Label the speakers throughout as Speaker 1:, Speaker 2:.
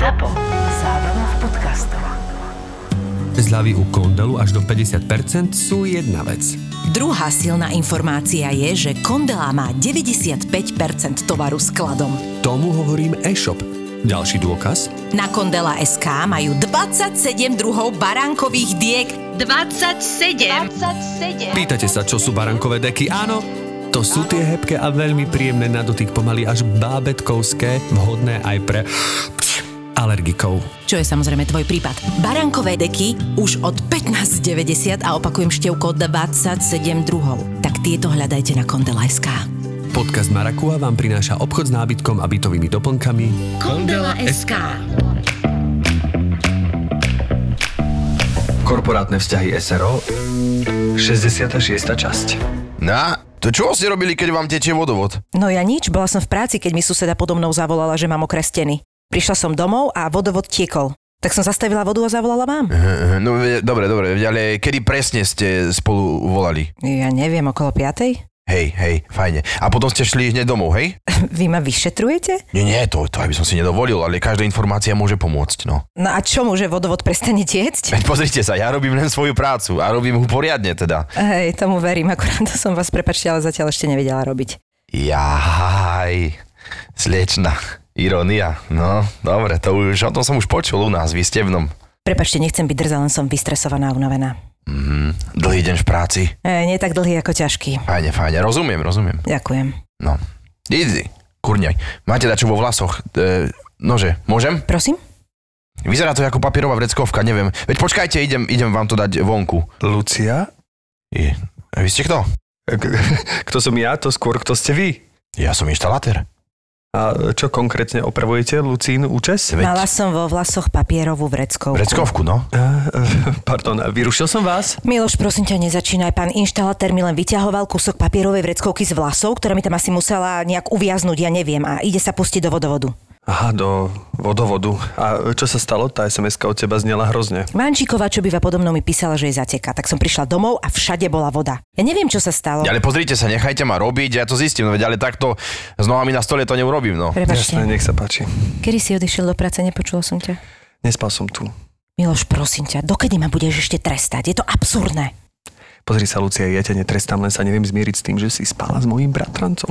Speaker 1: ZAPO. Zábrná v podcastov.
Speaker 2: Zľavy u Kondelu až do 50% sú jedna vec.
Speaker 3: Druhá silná informácia je, že Kondela má 95% tovaru skladom.
Speaker 2: Tomu hovorím e-shop. Ďalší dôkaz?
Speaker 3: Na Kondela SK majú 27 druhov baránkových diek. 27! 27!
Speaker 2: Pýtate sa, čo sú barankové deky? Áno, to sú tie hebké a veľmi príjemné na dotyk pomaly až bábetkovské, vhodné aj pre alergikov.
Speaker 3: Čo je samozrejme tvoj prípad. Baránkové deky už od 15,90 a opakujem števko 27 druhov. Tak tieto hľadajte na Kondela SK.
Speaker 2: Podcast Marakua vám prináša obchod s nábytkom a bytovými doplnkami
Speaker 3: Kondela SK.
Speaker 4: Korporátne vzťahy SRO 66. časť
Speaker 5: No, to čo ste robili, keď vám tečie vodovod?
Speaker 3: No ja nič, bola som v práci, keď mi suseda podo mnou zavolala, že mám okré steny. Prišla som domov a vodovod tiekol. Tak som zastavila vodu a zavolala vám.
Speaker 5: No, ve- dobre, dobre, ale kedy presne ste spolu volali?
Speaker 3: Ja neviem, okolo piatej?
Speaker 5: Hej, hej, fajne. A potom ste šli hneď domov, hej?
Speaker 3: Vy ma vyšetrujete?
Speaker 5: Nie, nie, to, to by som si nedovolil, ale každá informácia môže pomôcť, no.
Speaker 3: No a čo môže vodovod prestane tiecť?
Speaker 5: Veď pozrite sa, ja robím len svoju prácu a robím ju poriadne teda.
Speaker 3: Hej, tomu verím, akurát to som vás, prepačte, ale zatiaľ ešte nevedela robiť.
Speaker 5: Jaj, slečna, ironia. No, dobre, to už, o tom som už počul u nás, v Istevnom.
Speaker 3: Prepačte, nechcem byť drzá, len som vystresovaná a unavená.
Speaker 5: Mhm, dlhý deň v práci.
Speaker 3: E, nie tak dlhý ako ťažký.
Speaker 5: Fajne, fajne, rozumiem, rozumiem.
Speaker 3: Ďakujem.
Speaker 5: No, easy, kurňaj. Máte dačo vo vlasoch? E, nože, môžem?
Speaker 3: Prosím?
Speaker 5: Vyzerá to ako papierová vreckovka, neviem. Veď počkajte, idem, idem vám to dať vonku.
Speaker 4: Lucia?
Speaker 5: Je, vy ste kto?
Speaker 4: K- Kto som ja, to skôr kto ste vy.
Speaker 5: Ja som inštalatér.
Speaker 4: A čo konkrétne opravujete, Lucín účes?
Speaker 5: Veď-
Speaker 3: Mala som vo vlasoch papierovú vreckovku.
Speaker 5: Vreckovku, no.
Speaker 4: Uh, pardon, vyrušil som vás?
Speaker 3: Miloš, prosím ťa, nezačínaj. Pán inštalatér mi len vyťahoval kúsok papierovej vreckovky z vlasov, ktorá mi tam asi musela nejak uviaznuť, ja neviem, a ide sa pustiť do vodovodu.
Speaker 4: Aha, do vodovodu. A čo sa stalo? Tá sms od teba znela hrozne.
Speaker 3: Mančíková, čo býva podo mnou, mi písala, že je zateka, tak som prišla domov a všade bola voda. Ja neviem, čo sa stalo.
Speaker 5: Ale pozrite sa, nechajte ma robiť, ja to zistím, no ale takto s nohami na stole to neurobím, no.
Speaker 3: Prepačte,
Speaker 4: Jasné, nech sa páči.
Speaker 3: kedy si odišiel do práce, nepočula som ťa.
Speaker 4: Nespal som tu.
Speaker 3: Miloš, prosím ťa, dokedy ma budeš ešte trestať? Je to absurdné.
Speaker 4: Pozri sa, Lucia, ja ťa netrestám, len sa neviem zmieriť s tým, že si spala s mojím bratrancom.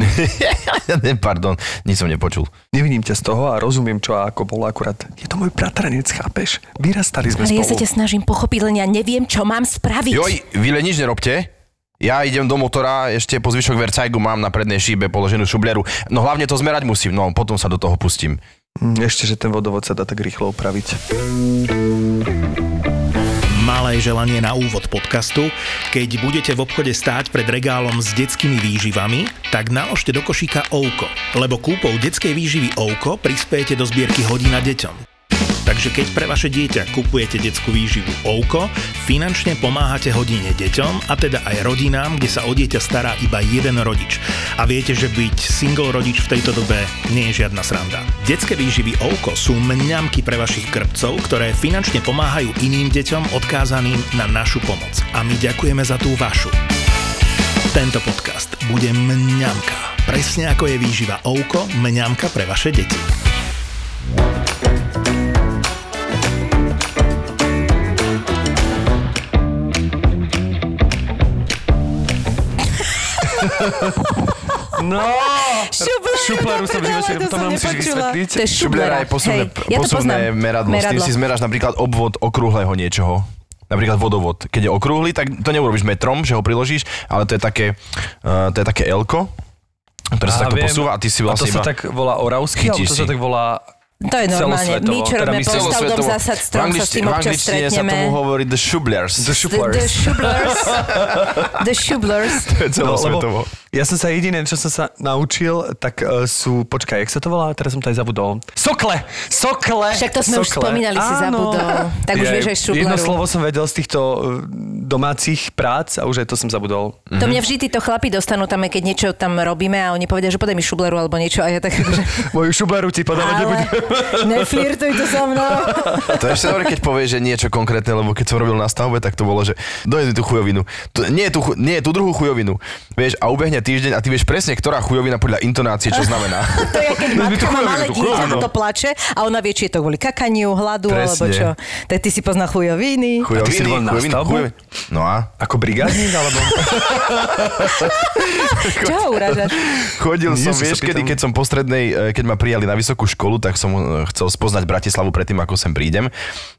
Speaker 5: Pardon, nič som nepočul.
Speaker 4: Neviním ťa z toho a rozumiem, čo a ako bolo akurát. Je to môj bratranec, chápeš? Vyrastali sme
Speaker 3: Ale ja sa
Speaker 4: spolu.
Speaker 3: ťa snažím pochopiť, len ja neviem, čo mám spraviť.
Speaker 5: Joj, vy len nič nerobte. Ja idem do motora, ešte po zvyšok Vercajgu mám na prednej šíbe položenú šubliaru. No hlavne to zmerať musím, no potom sa do toho pustím.
Speaker 4: Hm, Ešte, že ten vodovod sa dá tak rýchlo upraviť.
Speaker 6: Želanie na úvod podcastu. Keď budete v obchode stáť pred regálom s detskými výživami, tak naložte do košíka Ouko, lebo kúpou detskej výživy Ouko prispiejete do zbierky hodina deťom. Takže keď pre vaše dieťa kupujete detskú výživu Ouko, finančne pomáhate hodine deťom a teda aj rodinám, kde sa o dieťa stará iba jeden rodič. A viete, že byť single rodič v tejto dobe nie je žiadna sranda. Detské výživy Ouko sú mňamky pre vašich krpcov, ktoré finančne pomáhajú iným deťom odkázaným na našu pomoc. A my ďakujeme za tú vašu. Tento podcast bude mňamka. Presne ako je výživa Ouko, mňamka pre vaše deti.
Speaker 4: No! Šuplaru som v živote,
Speaker 3: To
Speaker 4: to musíš vysvetliť.
Speaker 3: To je
Speaker 5: Šubliara je posuvné,
Speaker 3: Hej, ja
Speaker 5: posuvné meradlo. S tým si zmeráš napríklad obvod okrúhleho niečoho. Napríklad vodovod. Keď je okrúhly, tak to neurobiš metrom, že ho priložíš, ale to je také, uh, to je také elko, ktoré sa
Speaker 4: Á,
Speaker 5: takto
Speaker 4: viem.
Speaker 5: posúva a ty si
Speaker 4: A to
Speaker 5: vlastne
Speaker 4: sa tak volá oravsky, alebo to sa tak volá...
Speaker 3: To je normálne. My, čo
Speaker 4: teda
Speaker 3: robíme
Speaker 4: my
Speaker 3: postal dom
Speaker 5: celosvetovo.
Speaker 3: zásad strom, sa s tým občas
Speaker 5: angličtine sa
Speaker 3: stretneme.
Speaker 5: tomu hovorí the shublers.
Speaker 4: The
Speaker 3: The,
Speaker 4: Shuplers.
Speaker 3: the Shublers. the Shublers.
Speaker 5: To je celosvetovo.
Speaker 4: Ja som sa jediné, čo som sa naučil, tak uh, sú, počkaj, jak sa to volá? Teraz som to aj zabudol. Sokle! Sokle!
Speaker 3: Však to sme už
Speaker 4: Sokle.
Speaker 3: spomínali, si
Speaker 4: Áno.
Speaker 3: zabudol. Tak už
Speaker 4: Jej,
Speaker 3: vieš aj šublaru.
Speaker 4: Jedno slovo som vedel z týchto uh, domácich prác a už aj to som zabudol.
Speaker 3: To mňa vždy títo chlapi dostanú tam, keď niečo tam robíme a oni povedia, že podaj mi šubleru alebo niečo a ja tak akože,
Speaker 4: Moju šubleru ti podávať
Speaker 3: ale
Speaker 4: nebudem.
Speaker 3: neflirtuj to so mnou.
Speaker 5: To je ešte dobre, keď povieš, že niečo konkrétne, lebo keď som robil na stavbe, tak to bolo, že dojde tú chujovinu. Tu, nie, je tú, chu- nie je tú druhú chujovinu. Vieš, a ubehne týždeň a ty vieš presne, ktorá chujovina podľa intonácie, čo znamená.
Speaker 3: To je, keď matka má malé dieťa a to plače a ona vie, či je to kvôli kakaniu, hladu
Speaker 5: Presne.
Speaker 3: alebo čo. Tak ty si poznal chujoviny.
Speaker 4: A ty si
Speaker 5: Chujoviny,
Speaker 4: bol na
Speaker 5: chujoviny. No a?
Speaker 4: Ako brigádnik, alebo...
Speaker 3: Čo ho uražaš?
Speaker 5: Chodil
Speaker 4: Nie,
Speaker 5: som, vieš, kedy, keď som po strednej, e, keď ma prijali na vysokú školu, tak som e, chcel spoznať Bratislavu predtým, ako sem prídem.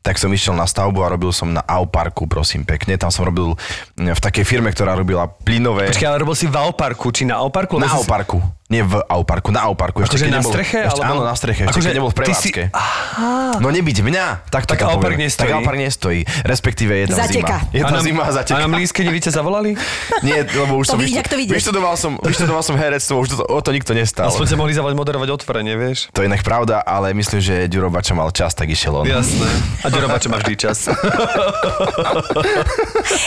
Speaker 5: Tak som išiel na stavbu a robil som na Auparku, prosím pekne. Tam som robil v takej firme, ktorá robila plynové...
Speaker 4: Počkaj, ale robil si v Auparku, či na Auparku?
Speaker 5: Na Auparku. Nie v Auparku, na Auparku.
Speaker 4: Akože
Speaker 5: keď
Speaker 4: na
Speaker 5: nebol-
Speaker 4: streche,
Speaker 5: Ešte,
Speaker 4: alebo-
Speaker 5: Áno, na streche, ešte
Speaker 4: Akože
Speaker 5: keď nebol v
Speaker 4: ty si-
Speaker 5: prevádzke. No nebyť mňa. Tak, to
Speaker 4: Tak Aupark nestojí.
Speaker 5: Tak Aupark nestojí. Respektíve je tam
Speaker 3: Zateka.
Speaker 5: zima. Je
Speaker 4: A
Speaker 5: tam
Speaker 4: na-
Speaker 5: zima a
Speaker 4: A
Speaker 5: zateka.
Speaker 4: na mlíske nevíte zavolali?
Speaker 5: Nie, lebo už
Speaker 3: To
Speaker 5: som
Speaker 3: vidí,
Speaker 5: vyštu-
Speaker 3: jak to vidíš.
Speaker 5: vyštudoval som, vyštudoval som herectvo, už to, o to nikto nestal.
Speaker 4: Aspoň ste mohli zavolať moderovať otvorenie, vieš?
Speaker 5: To je inak pravda, ale myslím, že Ďuro Bača mal čas, tak išiel on.
Speaker 4: Jasné. A Ďurobačo má vždy čas.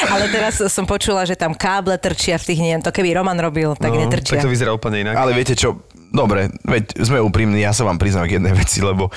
Speaker 3: Ale teraz som počula, že tam káble trčia v tých, neviem, to keby Roman robil, tak
Speaker 4: No,
Speaker 3: netrčia.
Speaker 4: tak to vyzerá úplne inak.
Speaker 5: Ale viete čo, dobre, veď sme úprimní, ja sa vám priznám k jednej veci, lebo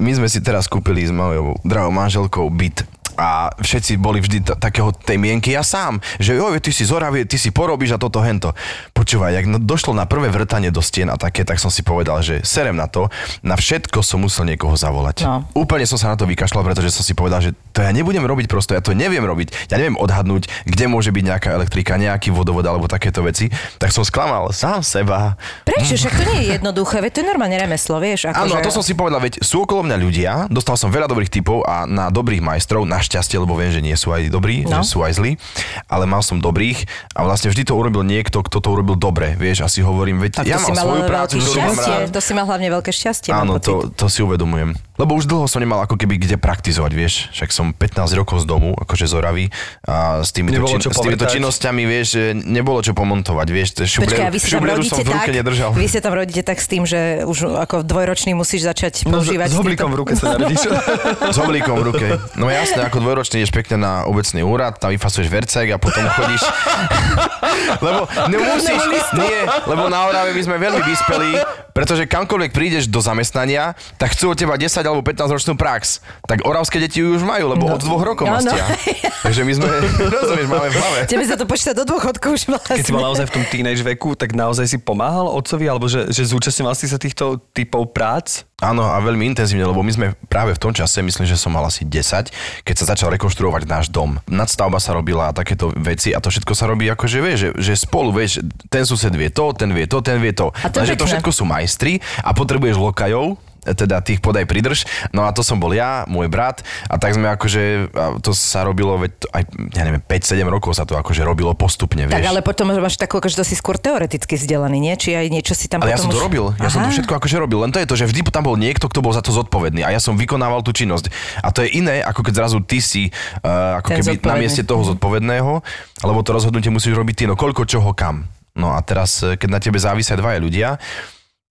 Speaker 5: my sme si teraz kúpili s mojou drahou manželkou byt a všetci boli vždy t- takého tej mienky, ja sám, že jo, ty si zoravie, ty si porobíš a toto hento. Počúvaj, jak no- došlo na prvé vrtanie do stien a také, tak som si povedal, že serem na to, na všetko som musel niekoho zavolať.
Speaker 3: No.
Speaker 5: Úplne som sa na to vykašľal, pretože som si povedal, že to ja nebudem robiť prosto, ja to neviem robiť, ja neviem odhadnúť, kde môže byť nejaká elektrika, nejaký vodovod alebo takéto veci. Tak som sklamal sám seba,
Speaker 3: Prečo? Však to nie je jednoduché, veď to je normálne remeslo, vieš. Ako
Speaker 5: Áno,
Speaker 3: že...
Speaker 5: to som si povedal, veď sú okolo mňa ľudia, dostal som veľa dobrých typov a na dobrých majstrov, našťastie, lebo viem, že nie sú aj dobrí,
Speaker 3: No.
Speaker 5: že sú aj zlí, ale mal som dobrých a vlastne vždy to urobil niekto, kto to urobil dobre, vieš, asi hovorím, veď
Speaker 3: Tak
Speaker 5: ja mám svoju prácu, ktorú mám
Speaker 3: šťastie.
Speaker 5: rád.
Speaker 3: To si mal hlavne veľké šťastie.
Speaker 5: Áno, to, to si uvedomujem. Lebo už dlho som nemal ako keby kde praktizovať, vieš. Však som 15 rokov z domu, akože z Oravy a s týmito,
Speaker 4: Nebolo
Speaker 5: čin, s týmito činnosťami, vieš, že nebolo čo pomontovať, vieš. je
Speaker 3: Počkaj, vy si tam rodíte
Speaker 5: som v ruke
Speaker 3: tak,
Speaker 5: nedržal.
Speaker 3: vy si tam rodíte tak s tým, že už ako dvojročný musíš začať
Speaker 4: No, s,
Speaker 3: používať.
Speaker 4: s hoblíkom v ruke sa narodíš.
Speaker 5: S oblíkom v ruke. No jasné, ako dvojročný ideš pekne na obecný úrad, tam vyfasuješ vercek a potom chodíš. lebo nemusíš, nie, lebo na Orave my sme veľmi vyspelí, pretože kamkoľvek prídeš do zamestnania, tak chcú od teba 10 alebo 15 ročnú prax. Tak oravské deti ju už majú, lebo od dvoch rokov
Speaker 3: Áno.
Speaker 5: mastia. Takže my sme, rozumieš, máme v hlave.
Speaker 3: Tebe sa to počíta do dôchodku už vlastne.
Speaker 4: Keď si bol naozaj v tom teenage veku, tak naozaj si pomáhal otcovi, alebo že, že zúčastňoval si sa týchto typov prác?
Speaker 5: Áno, a veľmi intenzívne, lebo my sme práve v tom čase, myslím, že som mal asi 10, keď sa začal rekonštruovať náš dom. Nadstavba sa robila a takéto veci a to všetko sa robí ako, že vieš, že, že spolu, vieš, ten sused vie to, ten vie to, ten vie to.
Speaker 3: A to
Speaker 5: Takže to všetko sú majstri a potrebuješ lokajov, teda tých podaj pridrž. No a to som bol ja, môj brat a tak sme akože, to sa robilo, veď aj, ja neviem, 5-7 rokov sa to akože robilo postupne, vieš.
Speaker 3: Tak ale potom máš takú, že to si skôr teoreticky vzdelaný, nie? Či aj niečo si tam
Speaker 5: Ale ja
Speaker 3: potom
Speaker 5: som to
Speaker 3: už...
Speaker 5: robil, ja som to
Speaker 3: Aha.
Speaker 5: všetko akože robil, len to je to, že vždy tam bol niekto, kto bol za to zodpovedný a ja som vykonával tú činnosť. A to je iné, ako keď zrazu ty si uh, ako
Speaker 3: Ten
Speaker 5: keby na mieste toho zodpovedného, lebo to rozhodnutie musíš robiť ty, no koľko čoho kam. No a teraz, eh, keď na tebe závisia dvaja ľudia,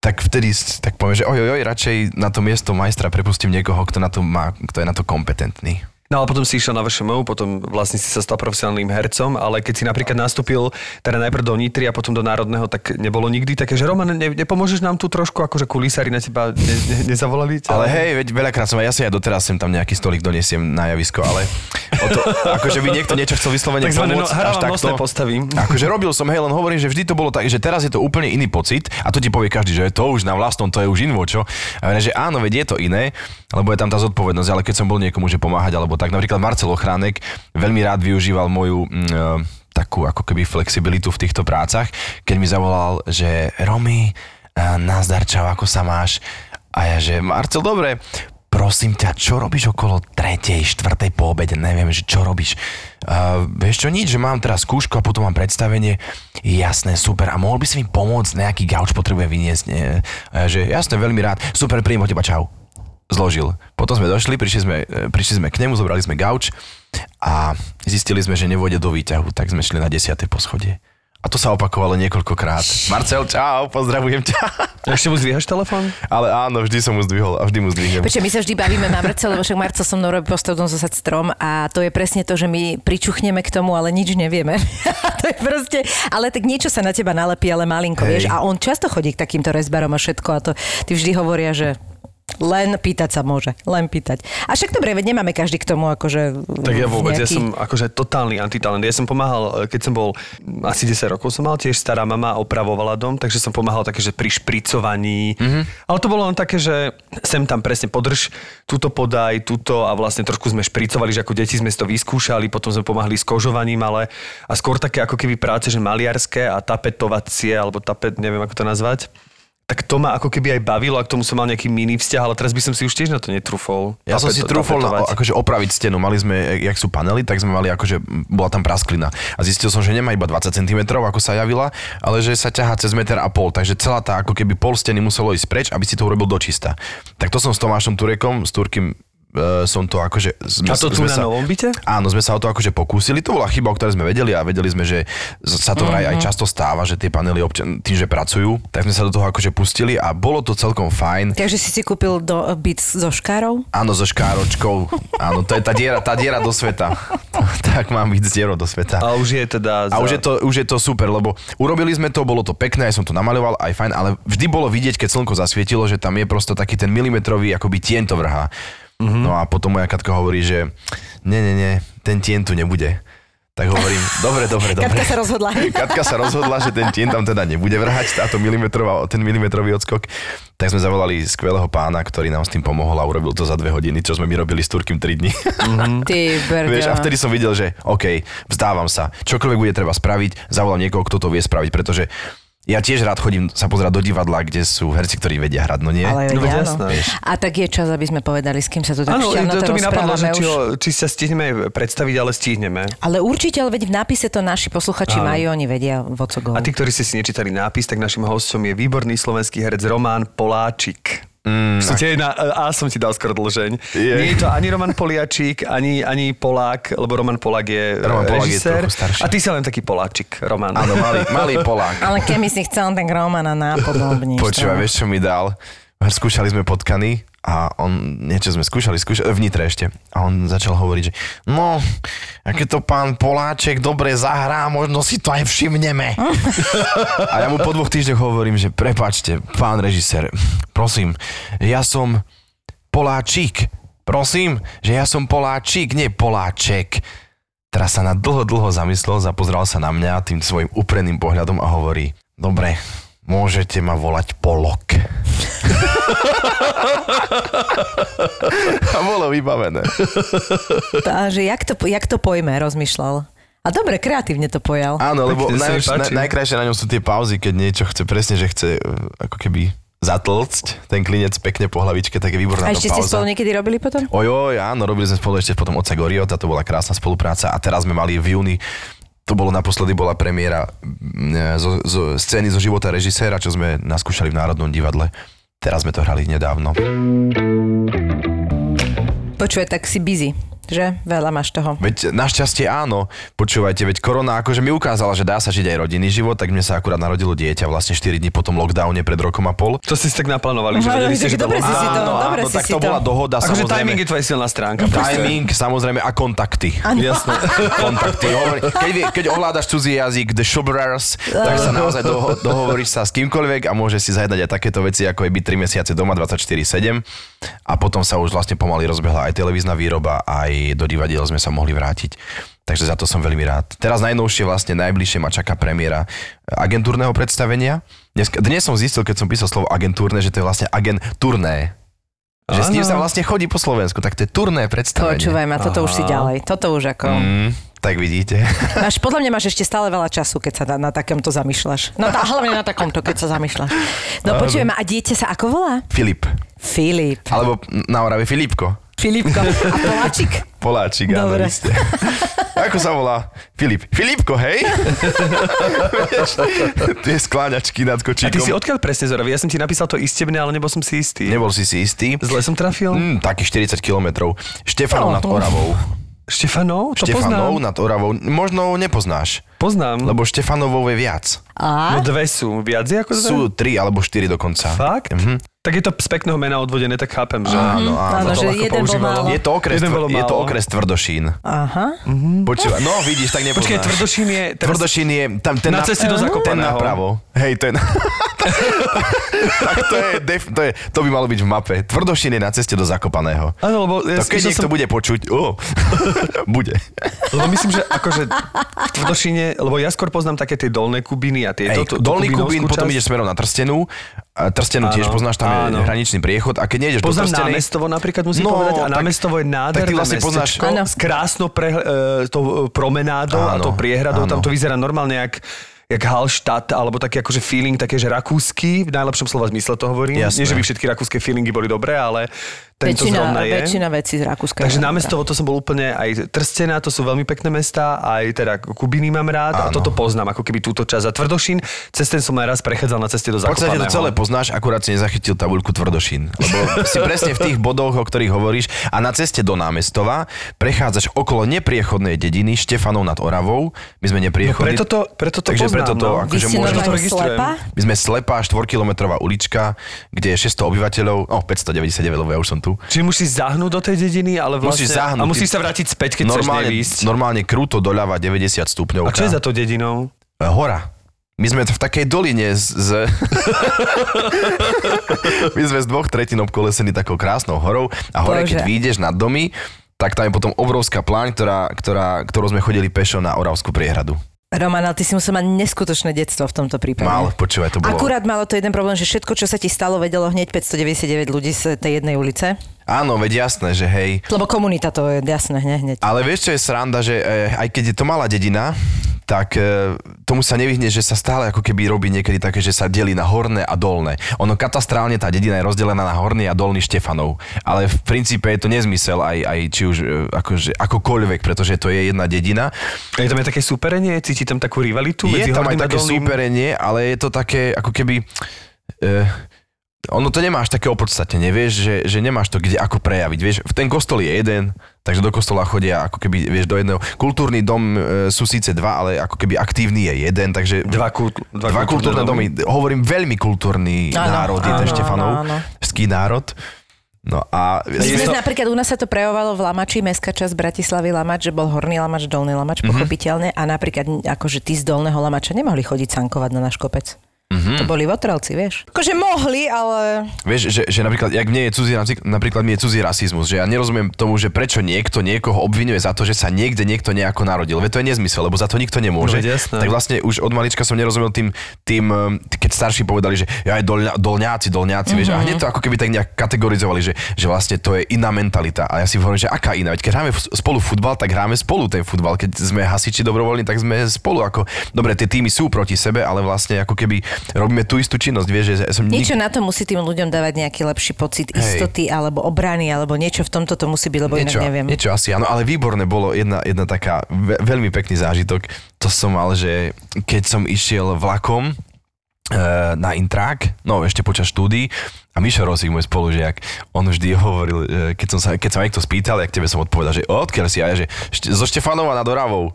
Speaker 5: tak vtedy tak poviem, že oj, oj, oj, radšej na to miesto majstra prepustím niekoho, kto, na to má, kto je na to kompetentný.
Speaker 4: No ale potom si išiel na VŠMU, potom vlastne si sa stal profesionálnym hercom, ale keď si napríklad nastúpil teda najprv do Nitry a potom do Národného, tak nebolo nikdy také, že Roman, ne, nepomôžeš nám tu trošku, akože kulisári na teba ne, ne, nezavolali? ťa?
Speaker 5: Ale hej, veď veľakrát som, ja si aj doteraz sem tam nejaký stolik donesiem na javisko, ale o to, akože by niekto niečo chcel vyslovene
Speaker 4: Takzvané, no,
Speaker 5: pomôcť,
Speaker 4: hrávam
Speaker 5: až takto.
Speaker 4: postavy.
Speaker 5: Akože robil som, hej, len hovorím, že vždy to bolo tak, že teraz je to úplne iný pocit a to ti povie každý, že to už na vlastnom, to je už invo, čo? A že áno, veď je to iné, lebo je tam tá zodpovednosť, ale keď som bol niekomu, že pomáhať, alebo tak, napríklad Marcel Ochránek veľmi rád využíval moju mm, e, takú ako keby flexibilitu v týchto prácach, keď mi zavolal, že Romy, e, nazdar, čau, ako sa máš? A ja, že Marcel, dobre, prosím ťa, čo robíš okolo tretej, štvrtej po obede, neviem, že čo robíš. Uh, vieš čo, nič, že mám teraz skúšku a potom mám predstavenie. Jasné, super. A mohol by si mi pomôcť, nejaký gauč potrebuje vyniesť. Nie? A ja, že jasné, veľmi rád. Super, príjem teba, čau. Zložil. Potom sme došli, prišli sme, e, prišli sme k nemu, zobrali sme gauč a zistili sme, že nevôjde do výťahu, tak sme šli na 10. poschodie. A to sa opakovalo niekoľkokrát. Marcel, čau, pozdravujem ťa.
Speaker 4: Ešte mu zdvíhaš telefón?
Speaker 5: Ale áno, vždy som mu zdvihol a vždy mu zdvihnem.
Speaker 3: Počkaj, my sa vždy bavíme na Marcel, lebo však Marcel so mnou robí postavdom zosať strom a to je presne to, že my pričuchneme k tomu, ale nič nevieme. to je proste, ale tak niečo sa na teba nalepí, ale malinko,
Speaker 5: Hej.
Speaker 3: vieš. A on často chodí k takýmto rezbarom a všetko a to ty vždy hovoria, že len pýtať sa môže, len pýtať. A však dobre, veď nemáme každý k tomu akože...
Speaker 4: Tak ja vôbec, ja
Speaker 3: nejaký-
Speaker 4: som akože totálny antitalent. Ja som pomáhal, keď som bol asi 10 rokov som mal, tiež stará mama opravovala dom, takže som pomáhal také, že pri špricovaní. Mm-hmm. Ale to bolo len také, že sem tam presne podrž, túto podaj, túto a vlastne trošku sme špricovali, že ako deti sme si to vyskúšali, potom sme pomáhali s kožovaním, ale a skôr také ako keby práce, že maliarské a tapetovacie, alebo tapet, neviem ako to nazvať. Tak to ma ako keby aj bavilo a k tomu som mal nejaký mini vzťah, ale teraz by som si už tiež na to netrúfol.
Speaker 5: Ja som si trúfol na, akože opraviť stenu. Mali sme, jak sú panely, tak sme mali akože, bola tam prasklina. A zistil som, že nemá iba 20 cm, ako sa javila, ale že sa ťahá cez meter a pol. Takže celá tá ako keby pol steny muselo ísť preč, aby si to urobil dočista. Tak to som s Tomášom Turekom, s Turkým e, som to akože... Sme,
Speaker 4: A to tu
Speaker 5: sme
Speaker 4: na novom byte?
Speaker 5: Áno, sme sa o to akože pokúsili. To bola chyba, o ktorej sme vedeli a vedeli sme, že sa to vraj aj často stáva, že tie panely občan, tým, že pracujú, tak sme sa do toho akože pustili a bolo to celkom fajn.
Speaker 3: Takže si si kúpil do, byt so škárou?
Speaker 5: Áno, so škáročkou. Áno, to je tá diera, tá diera do sveta. tak mám byť z dierou do sveta.
Speaker 4: A už je teda...
Speaker 5: A už je, to, už je to super, lebo urobili sme to, bolo to pekné, aj som to namaľoval, aj fajn, ale vždy bolo vidieť, keď slnko zasvietilo, že tam je prosto taký ten milimetrový akoby tieň to vrhá. Mm-hmm. No a potom moja Katka hovorí, že nie, nie, nie, ten tieň tu nebude. Tak hovorím, dobre, dobre, dobre.
Speaker 3: Katka sa rozhodla.
Speaker 5: Katka sa rozhodla, že ten tieň tam teda nebude vrhať, táto milimetrová, ten milimetrový odskok. Tak sme zavolali skvelého pána, ktorý nám s tým pomohol a urobil to za dve hodiny, čo sme my robili s Turkým 3 dní.
Speaker 3: Ty brďo.
Speaker 5: Vieš, a vtedy som videl, že OK, vzdávam sa. Čokoľvek bude treba spraviť, zavolám niekoho, kto to vie spraviť, pretože ja tiež rád chodím sa pozerať do divadla, kde sú herci, ktorí vedia hrať, no nie?
Speaker 3: Ale
Speaker 4: No
Speaker 3: veď áno. A tak je čas, aby sme povedali, s kým sa tu tak
Speaker 4: Áno, to, to mi napadlo, že či, ho, či sa stihneme predstaviť, ale stihneme.
Speaker 3: Ale určite, ale veď v nápise to naši posluchači
Speaker 4: Áno.
Speaker 3: majú, oni vedia, vo co go.
Speaker 4: A tí, ktorí ste si nečítali nápis, tak našim hostom je výborný slovenský herec Román Poláčik. Mm, aj na A som ti dal skoro dlžeň.
Speaker 5: Je.
Speaker 4: Nie je to ani Roman Poliačik, ani, ani Polák, lebo Roman Polák je
Speaker 5: Roman
Speaker 4: eh,
Speaker 5: Polák je
Speaker 4: režisér.
Speaker 5: trochu starší.
Speaker 4: a ty si len taký Poláčik, Roman.
Speaker 5: Áno, malý, malý Polák.
Speaker 3: Ale keby si chcel, tak Romana nápodobníš.
Speaker 5: Počúvaj, vieš, čo mi dal? Skúšali sme potkany a on, niečo sme skúšali, skúšali, v Nitre ešte. A on začal hovoriť, že no, aké to pán Poláček dobre zahrá, možno si to aj všimneme. a ja mu po dvoch týždňoch hovorím, že prepačte, pán režisér, prosím, ja som Poláčik. Prosím, že ja som Poláčik, nie Poláček. Teraz sa na dlho, dlho zamyslel, zapozral sa na mňa tým svojim upreným pohľadom a hovorí, dobre, môžete ma volať Polok. a bolo vybavené.
Speaker 3: A že jak to, jak to pojme, rozmýšľal. A dobre, kreatívne to pojal.
Speaker 5: Áno, lebo
Speaker 4: páči.
Speaker 5: na, najkrajšie na ňom sú tie pauzy, keď niečo chce presne, že chce e, ako keby zatlcť ten klinec pekne po hlavičke, tak je výborná
Speaker 3: A ešte ste spolu niekedy robili potom?
Speaker 5: Ojoj, áno, robili sme spolu ešte potom Oca Goriota, to bola krásna spolupráca a teraz sme mali v júni to bolo naposledy, bola premiéra mm, zo, zo scény zo života režiséra, čo sme naskúšali v Národnom divadle. Teraz sme to hrali nedávno.
Speaker 3: Počuje, tak si busy, že? Veľa máš toho.
Speaker 5: Veď našťastie áno. Počúvajte, veď korona akože mi ukázala, že dá sa žiť aj rodinný život, tak mne sa akurát narodilo dieťa vlastne 4 dní po tom lockdowne pred rokom a pol.
Speaker 4: To si tak naplánovali, že
Speaker 3: No,
Speaker 4: vedeli
Speaker 3: tak
Speaker 4: ste, že to bolo...
Speaker 3: si si to-
Speaker 5: Áno,
Speaker 3: dobre
Speaker 5: áno,
Speaker 3: si
Speaker 5: tak
Speaker 3: si
Speaker 5: to
Speaker 3: to-
Speaker 5: bola dohoda,
Speaker 4: Akože
Speaker 5: samozrejme.
Speaker 4: timing je tvoja silná stránka.
Speaker 5: Timing, samozrejme, a kontakty.
Speaker 4: Jasné.
Speaker 5: kontakty. Keď, keď ovládaš cudzí jazyk, the Schuberers, tak sa naozaj doho, dohovoríš sa s kýmkoľvek a môže si zajedať aj takéto veci, ako je byť 3 mesiace doma 24-7 a potom sa už vlastne pomaly rozbehla aj televízna výroba, aj do divadiel sme sa mohli vrátiť. Takže za to som veľmi rád. Teraz najnovšie vlastne najbližšie ma čaká premiéra agentúrneho predstavenia. Dnes, dnes som zistil, keď som písal slovo agentúrne, že to je vlastne agentúrne. Že s tým
Speaker 4: Áno.
Speaker 5: sa vlastne chodí po Slovensku, tak to je turné predstavenie.
Speaker 3: Počúvaj ma, toto už si
Speaker 4: Aha.
Speaker 3: ďalej. Toto už ako...
Speaker 5: Mm, tak vidíte.
Speaker 3: Máš, podľa mňa máš ešte stále veľa času, keď sa na, na takomto zamýšľaš. No tá, hlavne na takomto, keď sa zamýšľaš. No počujem, a dieťa sa ako volá?
Speaker 5: Filip.
Speaker 3: Filip.
Speaker 5: Alebo na Orave Filipko.
Speaker 3: Filipko. A Poláčik?
Speaker 5: Poláčik, áno,
Speaker 3: Dobre.
Speaker 5: iste. Ako sa volá? Filip. Filipko, hej? Tie skláňačky nad
Speaker 4: A ty si
Speaker 5: kočíkom.
Speaker 4: odkiaľ presne, Zoravi? Ja som ti napísal to istebne, ale nebol som si istý.
Speaker 5: Nebol si si istý?
Speaker 4: Zle som trafil?
Speaker 5: Mm, takých 40 kilometrov. Štefanov
Speaker 3: Oh.
Speaker 5: nad Oravou.
Speaker 4: Štefanov? To
Speaker 5: Štefanov
Speaker 4: poznám.
Speaker 5: nad Oravou. Možno nepoznáš,
Speaker 4: Poznám.
Speaker 5: lebo Štefanovou je viac.
Speaker 3: A?
Speaker 4: No dve sú. Viac je ako dve?
Speaker 5: Sú tri alebo štyri dokonca.
Speaker 4: Fakt?
Speaker 5: Mhm.
Speaker 4: Tak je to z pekného mena odvodené, tak chápem, že...
Speaker 5: Áno, áno.
Speaker 3: Áno,
Speaker 4: to
Speaker 3: že jeden bol
Speaker 4: používalo.
Speaker 3: málo.
Speaker 5: Je to okres,
Speaker 4: Jeden
Speaker 5: je to okres Tvrdošín.
Speaker 3: Aha.
Speaker 5: Počúva, no vidíš, tak nepoznáš.
Speaker 4: Počkej, Tvrdošín je... Teraz...
Speaker 5: Tvrdošín je tam ten
Speaker 4: Na ceste do
Speaker 5: Ten
Speaker 4: Zakopaného.
Speaker 5: napravo. Hej, ten... tak to je, def, to je, to by malo byť v mape. Tvrdošín je na ceste do Zakopaného.
Speaker 4: Áno, lebo... Ja,
Speaker 5: To keď niekto
Speaker 4: som-
Speaker 5: bude počuť, oh, bude.
Speaker 4: Lebo myslím, že akože v Tvrdošine, lebo ja skôr poznám také tie dolné Kubiny a tieto.
Speaker 5: Hej, Dolný Kubín, potom ideš smerom na Trstenu. A Trstenu tiež poznáš, tam je
Speaker 4: áno.
Speaker 5: hraničný priechod. A keď nejdeš do
Speaker 4: Poznám
Speaker 5: Trstenej...
Speaker 4: námestovo napríklad, musím
Speaker 5: No,
Speaker 4: povedať. A
Speaker 5: tak-
Speaker 4: námestovo je nádherné
Speaker 5: tak ty vlastne poznáš-
Speaker 3: Áno.
Speaker 4: s krásnou pre, e, tou e, promenádou a
Speaker 5: Áno,
Speaker 4: tou priehradou. Tam
Speaker 5: áno.
Speaker 4: to vyzerá normálne jak jak Hallstatt, alebo taký akože feeling, také, že rakúsky, v najlepšom slova zmysle to hovorím.
Speaker 5: Jasné.
Speaker 4: Nie, že by všetky rakúske feelingy boli dobré, ale tento
Speaker 3: Väčšina,
Speaker 4: je.
Speaker 3: väčšina vecí z Rakúska.
Speaker 4: Takže
Speaker 3: je
Speaker 4: námestovo to som bol úplne aj Trstená, to sú veľmi pekné mesta, aj teda Kubiny mám rád a
Speaker 5: Áno.
Speaker 4: toto poznám, ako keby túto časť. A Tvrdošín, cez ten som aj raz prechádzal na ceste do
Speaker 5: V podstate to
Speaker 4: Zakopaného.
Speaker 5: celé poznáš, akurát si nezachytil tabuľku Tvrdošín. Lebo si presne v tých bodoch, o ktorých hovoríš a na ceste do námestova prechádzaš okolo nepriechodnej dediny Štefanov nad Oravou. My sme
Speaker 4: No
Speaker 5: nepriechodní.
Speaker 4: preto to, preto to
Speaker 5: Takže
Speaker 4: poznám,
Speaker 5: preto to
Speaker 4: no.
Speaker 5: akože môžem-
Speaker 4: to
Speaker 3: slepa?
Speaker 5: My sme slepá 4-kilometrová ulička, kde je 600 obyvateľov, no 599, lebo ja už som tu.
Speaker 4: Čiže musíš zahnúť do tej dediny, ale vlastne...
Speaker 5: Musíš zahnúť.
Speaker 4: A musíš sa vrátiť späť, keď
Speaker 5: normálne,
Speaker 4: chceš nevísť.
Speaker 5: normálne krúto doľava 90 stupňov.
Speaker 4: A čo je za to dedinou?
Speaker 5: Hora. My sme v takej doline z... z... My sme z dvoch tretín obkolesení takou krásnou horou a hore,
Speaker 3: Bože.
Speaker 5: keď vyjdeš na domy, tak tam je potom obrovská pláň, ktorá, ktorá, ktorou sme chodili pešo na Oravskú priehradu.
Speaker 3: Roman, ale ty si musel mať neskutočné detstvo v tomto prípade.
Speaker 5: Mal, počúvaj, to bolo...
Speaker 3: Akurát malo to jeden problém, že všetko, čo sa ti stalo, vedelo hneď 599 ľudí z tej jednej ulice.
Speaker 5: Áno, veď jasné, že hej.
Speaker 3: Lebo komunita to je jasné, hne, hneď.
Speaker 5: Ale vieš, čo je sranda, že e, aj keď je to malá dedina, tak e, tomu sa nevyhne, že sa stále ako keby robí niekedy také, že sa delí na horné a dolné. Ono katastrálne tá dedina je rozdelená na horný a dolný Štefanov. Ale v princípe je to nezmysel aj, aj či už e, akože, akokoľvek, pretože to je jedna dedina.
Speaker 4: Je tam aj také superenie? Cíti tam takú rivalitu
Speaker 5: Je
Speaker 4: medzi
Speaker 5: tam aj také
Speaker 4: dolným?
Speaker 5: súperenie, ale je to také ako keby... E, ono to nemáš také opodstatnenie, vieš, že, že nemáš to kde ako prejaviť. Vieš, ten kostol je jeden, takže do kostola chodia ako keby, vieš, do jedného. Kultúrny dom e, sú síce dva, ale ako keby aktívny je jeden, takže...
Speaker 4: Dva, kult,
Speaker 5: dva, kultúrne domy. Hovorím veľmi kultúrny
Speaker 3: Áno,
Speaker 5: národ, je ten
Speaker 3: áno,
Speaker 5: Štefanov. Ský národ. No a...
Speaker 3: My sme napríklad, u nás sa to prejavovalo v Lamači, mestská časť Bratislavy Lamač, že bol horný Lamač, dolný Lamač,
Speaker 5: Mhm.
Speaker 3: pochopiteľne. A napríklad, akože tí z dolného Lamača nemohli chodiť sankovať na náš kopec.
Speaker 5: Mhm.
Speaker 3: To boli votrelci, vieš. Akože mohli, ale...
Speaker 5: Vieš, že, že napríklad, jak mne je cudzí, napríklad mi je cudzí rasizmus, že ja nerozumiem tomu, že prečo niekto niekoho obvinuje za to, že sa niekde niekto nejako narodil. Veď to je nezmysel, lebo za to nikto nemôže.
Speaker 4: No, jasné.
Speaker 5: tak vlastne už od malička som nerozumel tým, tým um, keď starší povedali, že ja aj dolňa, dolňáci, dolňáci, mm-hmm. vieš, a hneď to ako keby tak nejak kategorizovali, že, že vlastne to je iná mentalita. A ja si hovorím, že aká iná? Veď keď hráme spolu futbal, tak hráme spolu ten futbal. Keď sme hasiči dobrovoľní, tak sme spolu ako... Dobre, tie týmy sú proti sebe, ale vlastne ako keby robíme tú istú činnosť, vieš, že som nik-
Speaker 3: Niečo na to musí tým ľuďom dávať nejaký lepší pocit
Speaker 5: Hej.
Speaker 3: istoty alebo obrany, alebo niečo v tomto to musí byť, lebo
Speaker 5: niečo,
Speaker 3: inak neviem.
Speaker 5: niečo asi áno, ale výborné bolo jedna, jedna taká ve, veľmi pekný zážitok. To som mal, že keď som išiel vlakom e, na Intrák, no ešte počas štúdií, a Mišo Rosík, môj spolužiak, on vždy hovoril, že keď, som sa, keď sa ma niekto spýtal, jak tebe som odpovedal, že odkiaľ si, a ja, že "Šte- zo Štefanova nad Oravou.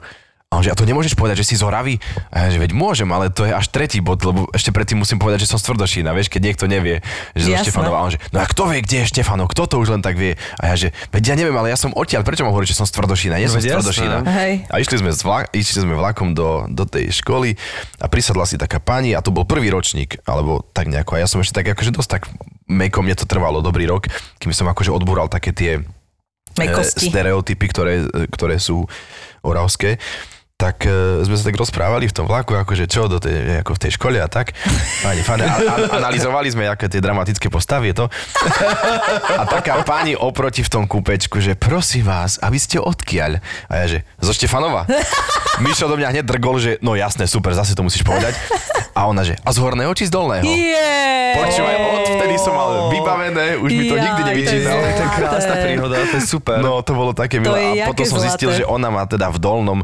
Speaker 5: A on že, a to nemôžeš povedať, že si z Horavy? A ja, že veď môžem, ale to je až tretí bod, lebo ešte predtým musím povedať, že som z Tvrdošína, vieš, keď niekto nevie, že zo
Speaker 3: Jasné.
Speaker 5: Štefanova. A on že, no a kto vie, kde je Štefanov, kto to už len tak vie? A ja že, veď ja neviem, ale ja som odtiaľ, prečo mám hovoriť, že som z Tvrdošína? Nie
Speaker 4: No
Speaker 5: som z
Speaker 4: veď jasné.
Speaker 5: Tvrdošína.
Speaker 3: Hej.
Speaker 5: A išli sme, vla, išli sme vlakom do, do tej školy a prisadla si taká pani a to bol prvý ročník, alebo tak nejako. A ja som ešte tak akože dosť tak meko, mne to trvalo dobrý rok, kým som akože odbúral také tie
Speaker 3: Mekosti.
Speaker 5: e, stereotypy, ktoré, e, ktoré sú oravské tak e, sme sa tak rozprávali v tom vlaku, akože čo do tej, ako v tej škole a tak. Pani, fane, a, a, analyzovali sme, aké tie dramatické postavy je to. A taká pani oproti v tom kúpečku, že prosím vás, a vy ste odkiaľ? A ja, že zo Štefanova. Mišo do mňa hneď drgol, že no jasné, super, zase to musíš povedať. A ona, že a z horného či z dolného?
Speaker 3: Yeah.
Speaker 5: Počúvaj, odvtedy som mal vybavené, už mi to
Speaker 3: Jaj,
Speaker 5: nikdy
Speaker 3: to je
Speaker 5: nevyčítal.
Speaker 4: To je krásna
Speaker 3: To je-
Speaker 4: príhoda, to je super.
Speaker 5: No, to bolo také milé. A potom som zistil,
Speaker 3: zlaté.
Speaker 5: že ona má teda v dolnom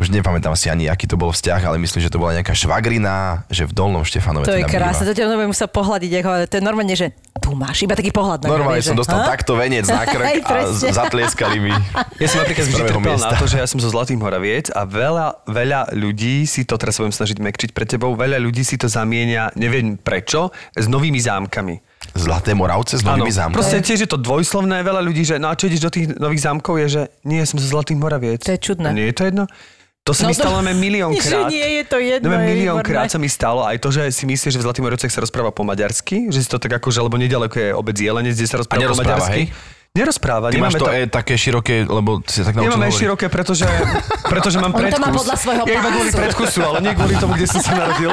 Speaker 5: už nepamätám si ani, aký to bol vzťah, ale myslím, že to bola nejaká švagrina, že v Dolnom Štefanove
Speaker 3: To je
Speaker 5: teda
Speaker 3: krásne,
Speaker 5: býva.
Speaker 3: to ťa normálne musel pohľadiť, ako, to je normálne, že tu máš, iba taký pohľad na
Speaker 5: Normálne som
Speaker 3: že-
Speaker 5: dostal
Speaker 3: Ha?
Speaker 5: takto venec na krk a zatlieskali mi.
Speaker 4: Ja som napríklad vždy trpel na to, že ja som zo Zlatých Moraviec a veľa, veľa ľudí si to, teraz sa budem snažiť mekčiť pred tebou, veľa ľudí si to zamienia, neviem prečo, s novými zámkami.
Speaker 5: Zlaté Moravce s novými zámkami.
Speaker 4: proste tiež je to dvojslovné, veľa ľudí, že no a čo ideš do tých nových zámkov, je, že nie, som zo Zlatých Moraviec.
Speaker 3: To je čudné.
Speaker 4: A nie je to jedno? To sa
Speaker 3: No
Speaker 4: mi
Speaker 3: to-
Speaker 4: stalo len miliónkrát.
Speaker 3: Že nie je to jedno,
Speaker 4: No,
Speaker 3: je
Speaker 4: miliónkrát sa mi stalo aj to, že si myslíš, že v Zlatých Moravciach sa rozpráva po maďarsky, že si to tak ako, že lebo nedaleko je obec Jelenec, kde sa rozpráva po maďarsky.
Speaker 5: hej?
Speaker 4: Nerozpráva,
Speaker 5: Ty máš
Speaker 4: nemáme
Speaker 5: to E také široké, lebo si tak naučil
Speaker 4: Nemáme
Speaker 5: hovoriť.
Speaker 4: široké, pretože, pretože mám
Speaker 3: On to
Speaker 4: predkus.
Speaker 3: má podľa svojho
Speaker 4: ja iba kvôli
Speaker 3: pásu.
Speaker 4: predkusu, ale nie kvôli tomu, kde som sa narodil.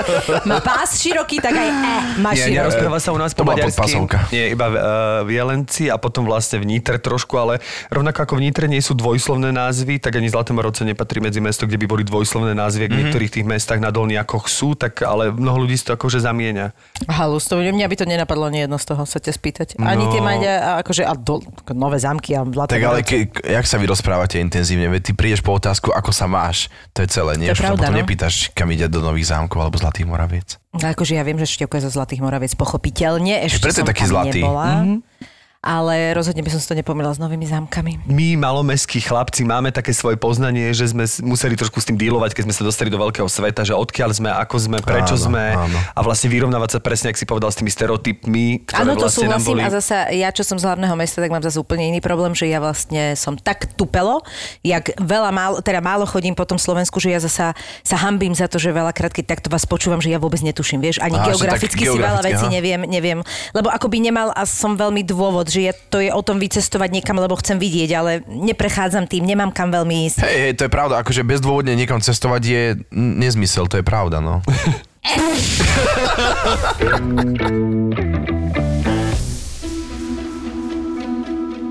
Speaker 3: Má pás široký, tak aj E má
Speaker 4: Nie,
Speaker 3: široký.
Speaker 4: nerozpráva sa u nás
Speaker 5: To
Speaker 4: po maďarsky. Nie, iba v, uh, v Jelenci a potom vlastne v Nitre trošku, ale rovnako ako v Nitre nie sú dvojslovné názvy, tak ani Zlaté Moravce nepatrí medzi mesto, kde by boli dvojslovné názvy, ak v niektorých tých mestách na Dolniakoch sú, tak ale mnoho ľudí si to akože zamieňa.
Speaker 3: Halus, to mňa by to nenapadlo ani jedno z toho sa ťa spýtať. Ani
Speaker 4: No.
Speaker 3: tie Maďa, akože, do, nové zámky a zlaté
Speaker 5: Tak ale ke, jak sa vy rozprávate intenzívne? Veď ty prídeš po otázku, ako sa máš. To je celé, nie?
Speaker 3: To je pravda,
Speaker 5: potom
Speaker 3: no.
Speaker 5: nepýtaš, kam ide do Nových zámkov alebo Zlatých Moraviec.
Speaker 3: Ale akože ja viem, že Števko je zo Zlatých Moraviec pochopiteľne, ešte
Speaker 5: preto je
Speaker 3: som
Speaker 5: taký
Speaker 3: tam
Speaker 5: zlatý.
Speaker 3: nebola.
Speaker 4: Mhm.
Speaker 3: Ale rozhodne by som si to nepomýla s novými zámkami.
Speaker 4: My, malomestskí chlapci, máme také svoje poznanie, že sme museli trošku s tým dílovať, keď sme sa dostali do veľkého sveta, že odkiaľ sme, ako sme, prečo
Speaker 5: Áno,
Speaker 4: sme
Speaker 5: áno.
Speaker 4: a vlastne vyrovnávať sa presne, ak si povedal, s tými stereotypmi, ktoré
Speaker 3: Áno, to
Speaker 4: vlastne nám
Speaker 3: súhlasím
Speaker 4: boli...
Speaker 3: a zasa ja, čo som z hlavného mesta, tak mám zase úplne iný problém, že ja vlastne som tak tupelo, jak veľa málo, teda málo chodím po tom Slovensku, že ja zasa sa hambím za to, že veľakrát, keď takto vás počúvam, že ja vôbec netuším, vieš, ani
Speaker 5: Aha,
Speaker 3: geograficky
Speaker 5: tak
Speaker 3: si veľa
Speaker 5: geograficky,
Speaker 3: vecí neviem, neviem, lebo ako by nemal a som veľmi dôvod, že je, to je o tom vycestovať niekam, lebo chcem vidieť, ale neprechádzam tým, nemám kam veľmi ísť.
Speaker 5: Hej, hej, to je pravda, akože bezdôvodne niekam cestovať je nezmysel, to je pravda, no.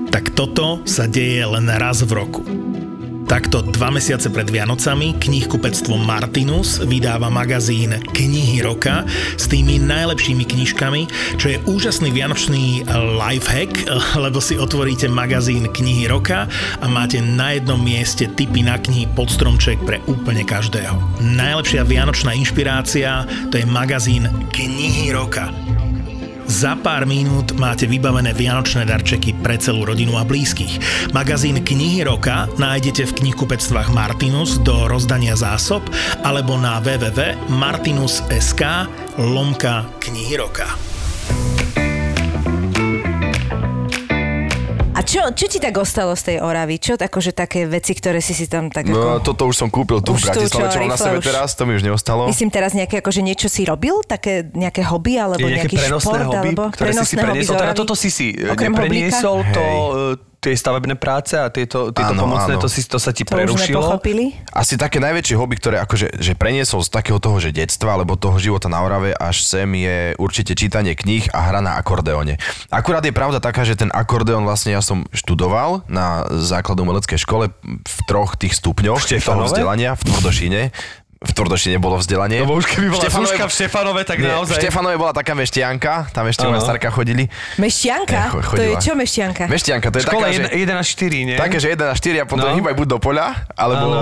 Speaker 6: Tak toto sa deje len raz v roku. Takto dva mesiace pred Vianocami knihkupectvo Martinus vydáva magazín Knihy roka s tými najlepšími knižkami, čo je úžasný vianočný lifehack, lebo si otvoríte magazín Knihy roka a máte na jednom mieste tipy na knihy pod stromček pre úplne každého. Najlepšia vianočná inšpirácia to je magazín Knihy roka. Za pár minút máte vybavené vianočné darčeky pre celú rodinu a blízkych. Magazín Knihy roka nájdete v knihkupectvách Martinus do rozdania zásob alebo na www.martinus.sk lomka Knihy roka.
Speaker 3: A čo, čo ti tak ostalo z tej Oravy? Čo akože také veci, ktoré si si tam tak
Speaker 5: No,
Speaker 3: ako...
Speaker 5: toto už som kúpil tu v
Speaker 3: Už tu,
Speaker 5: Bratislave,
Speaker 3: čo,
Speaker 5: čo mám na sebe
Speaker 3: už.
Speaker 5: teraz, to mi už neostalo.
Speaker 3: Myslím teraz nejaké, akože niečo si robil? Také nejaké hobby? Alebo
Speaker 4: Je
Speaker 3: nejaký
Speaker 4: prenosné
Speaker 3: šport?
Speaker 4: hobby,
Speaker 3: alebo
Speaker 4: ktoré si si
Speaker 3: prenosné hobby
Speaker 4: preniesol. Teda toto si si eh,
Speaker 3: Okrem
Speaker 4: nepreniesol,
Speaker 5: hoblíka?
Speaker 4: to,
Speaker 5: Hej.
Speaker 4: Tie stavebné práce a tieto, tieto
Speaker 5: Áno,
Speaker 4: pomocné,
Speaker 5: áno.
Speaker 4: to, si, to sa ti
Speaker 3: To už
Speaker 4: prerušilo.
Speaker 5: Asi také najväčšie hobby, ktoré akože že preniesol z takého toho, že detstva, alebo toho života na Orave až sem je určite čítanie kníh a hra na akordeóne. Akurát je pravda taká, že ten akordeón vlastne ja som študoval na základnom umeleckej škole v troch tých stupňoch toho vzdelania v Tvrdošine. V Tvrdošine bolo vzdelanie.
Speaker 4: Lebo už keby bola Zuzka v Štefanove, tak
Speaker 5: Nie,
Speaker 4: naozaj...
Speaker 5: V Štefanove bola taká meštianka, tam ešte moja starka chodili.
Speaker 3: Mešťanka?
Speaker 5: Ne, cho-
Speaker 3: to je čo mešťanka?
Speaker 5: Mešťanka, to je
Speaker 4: Škola
Speaker 5: taká, že...
Speaker 4: 1 až 4, nie?
Speaker 5: Také, že 1 na 4 a potom
Speaker 4: No.
Speaker 5: hýbaj buď do poľa, alebo, do,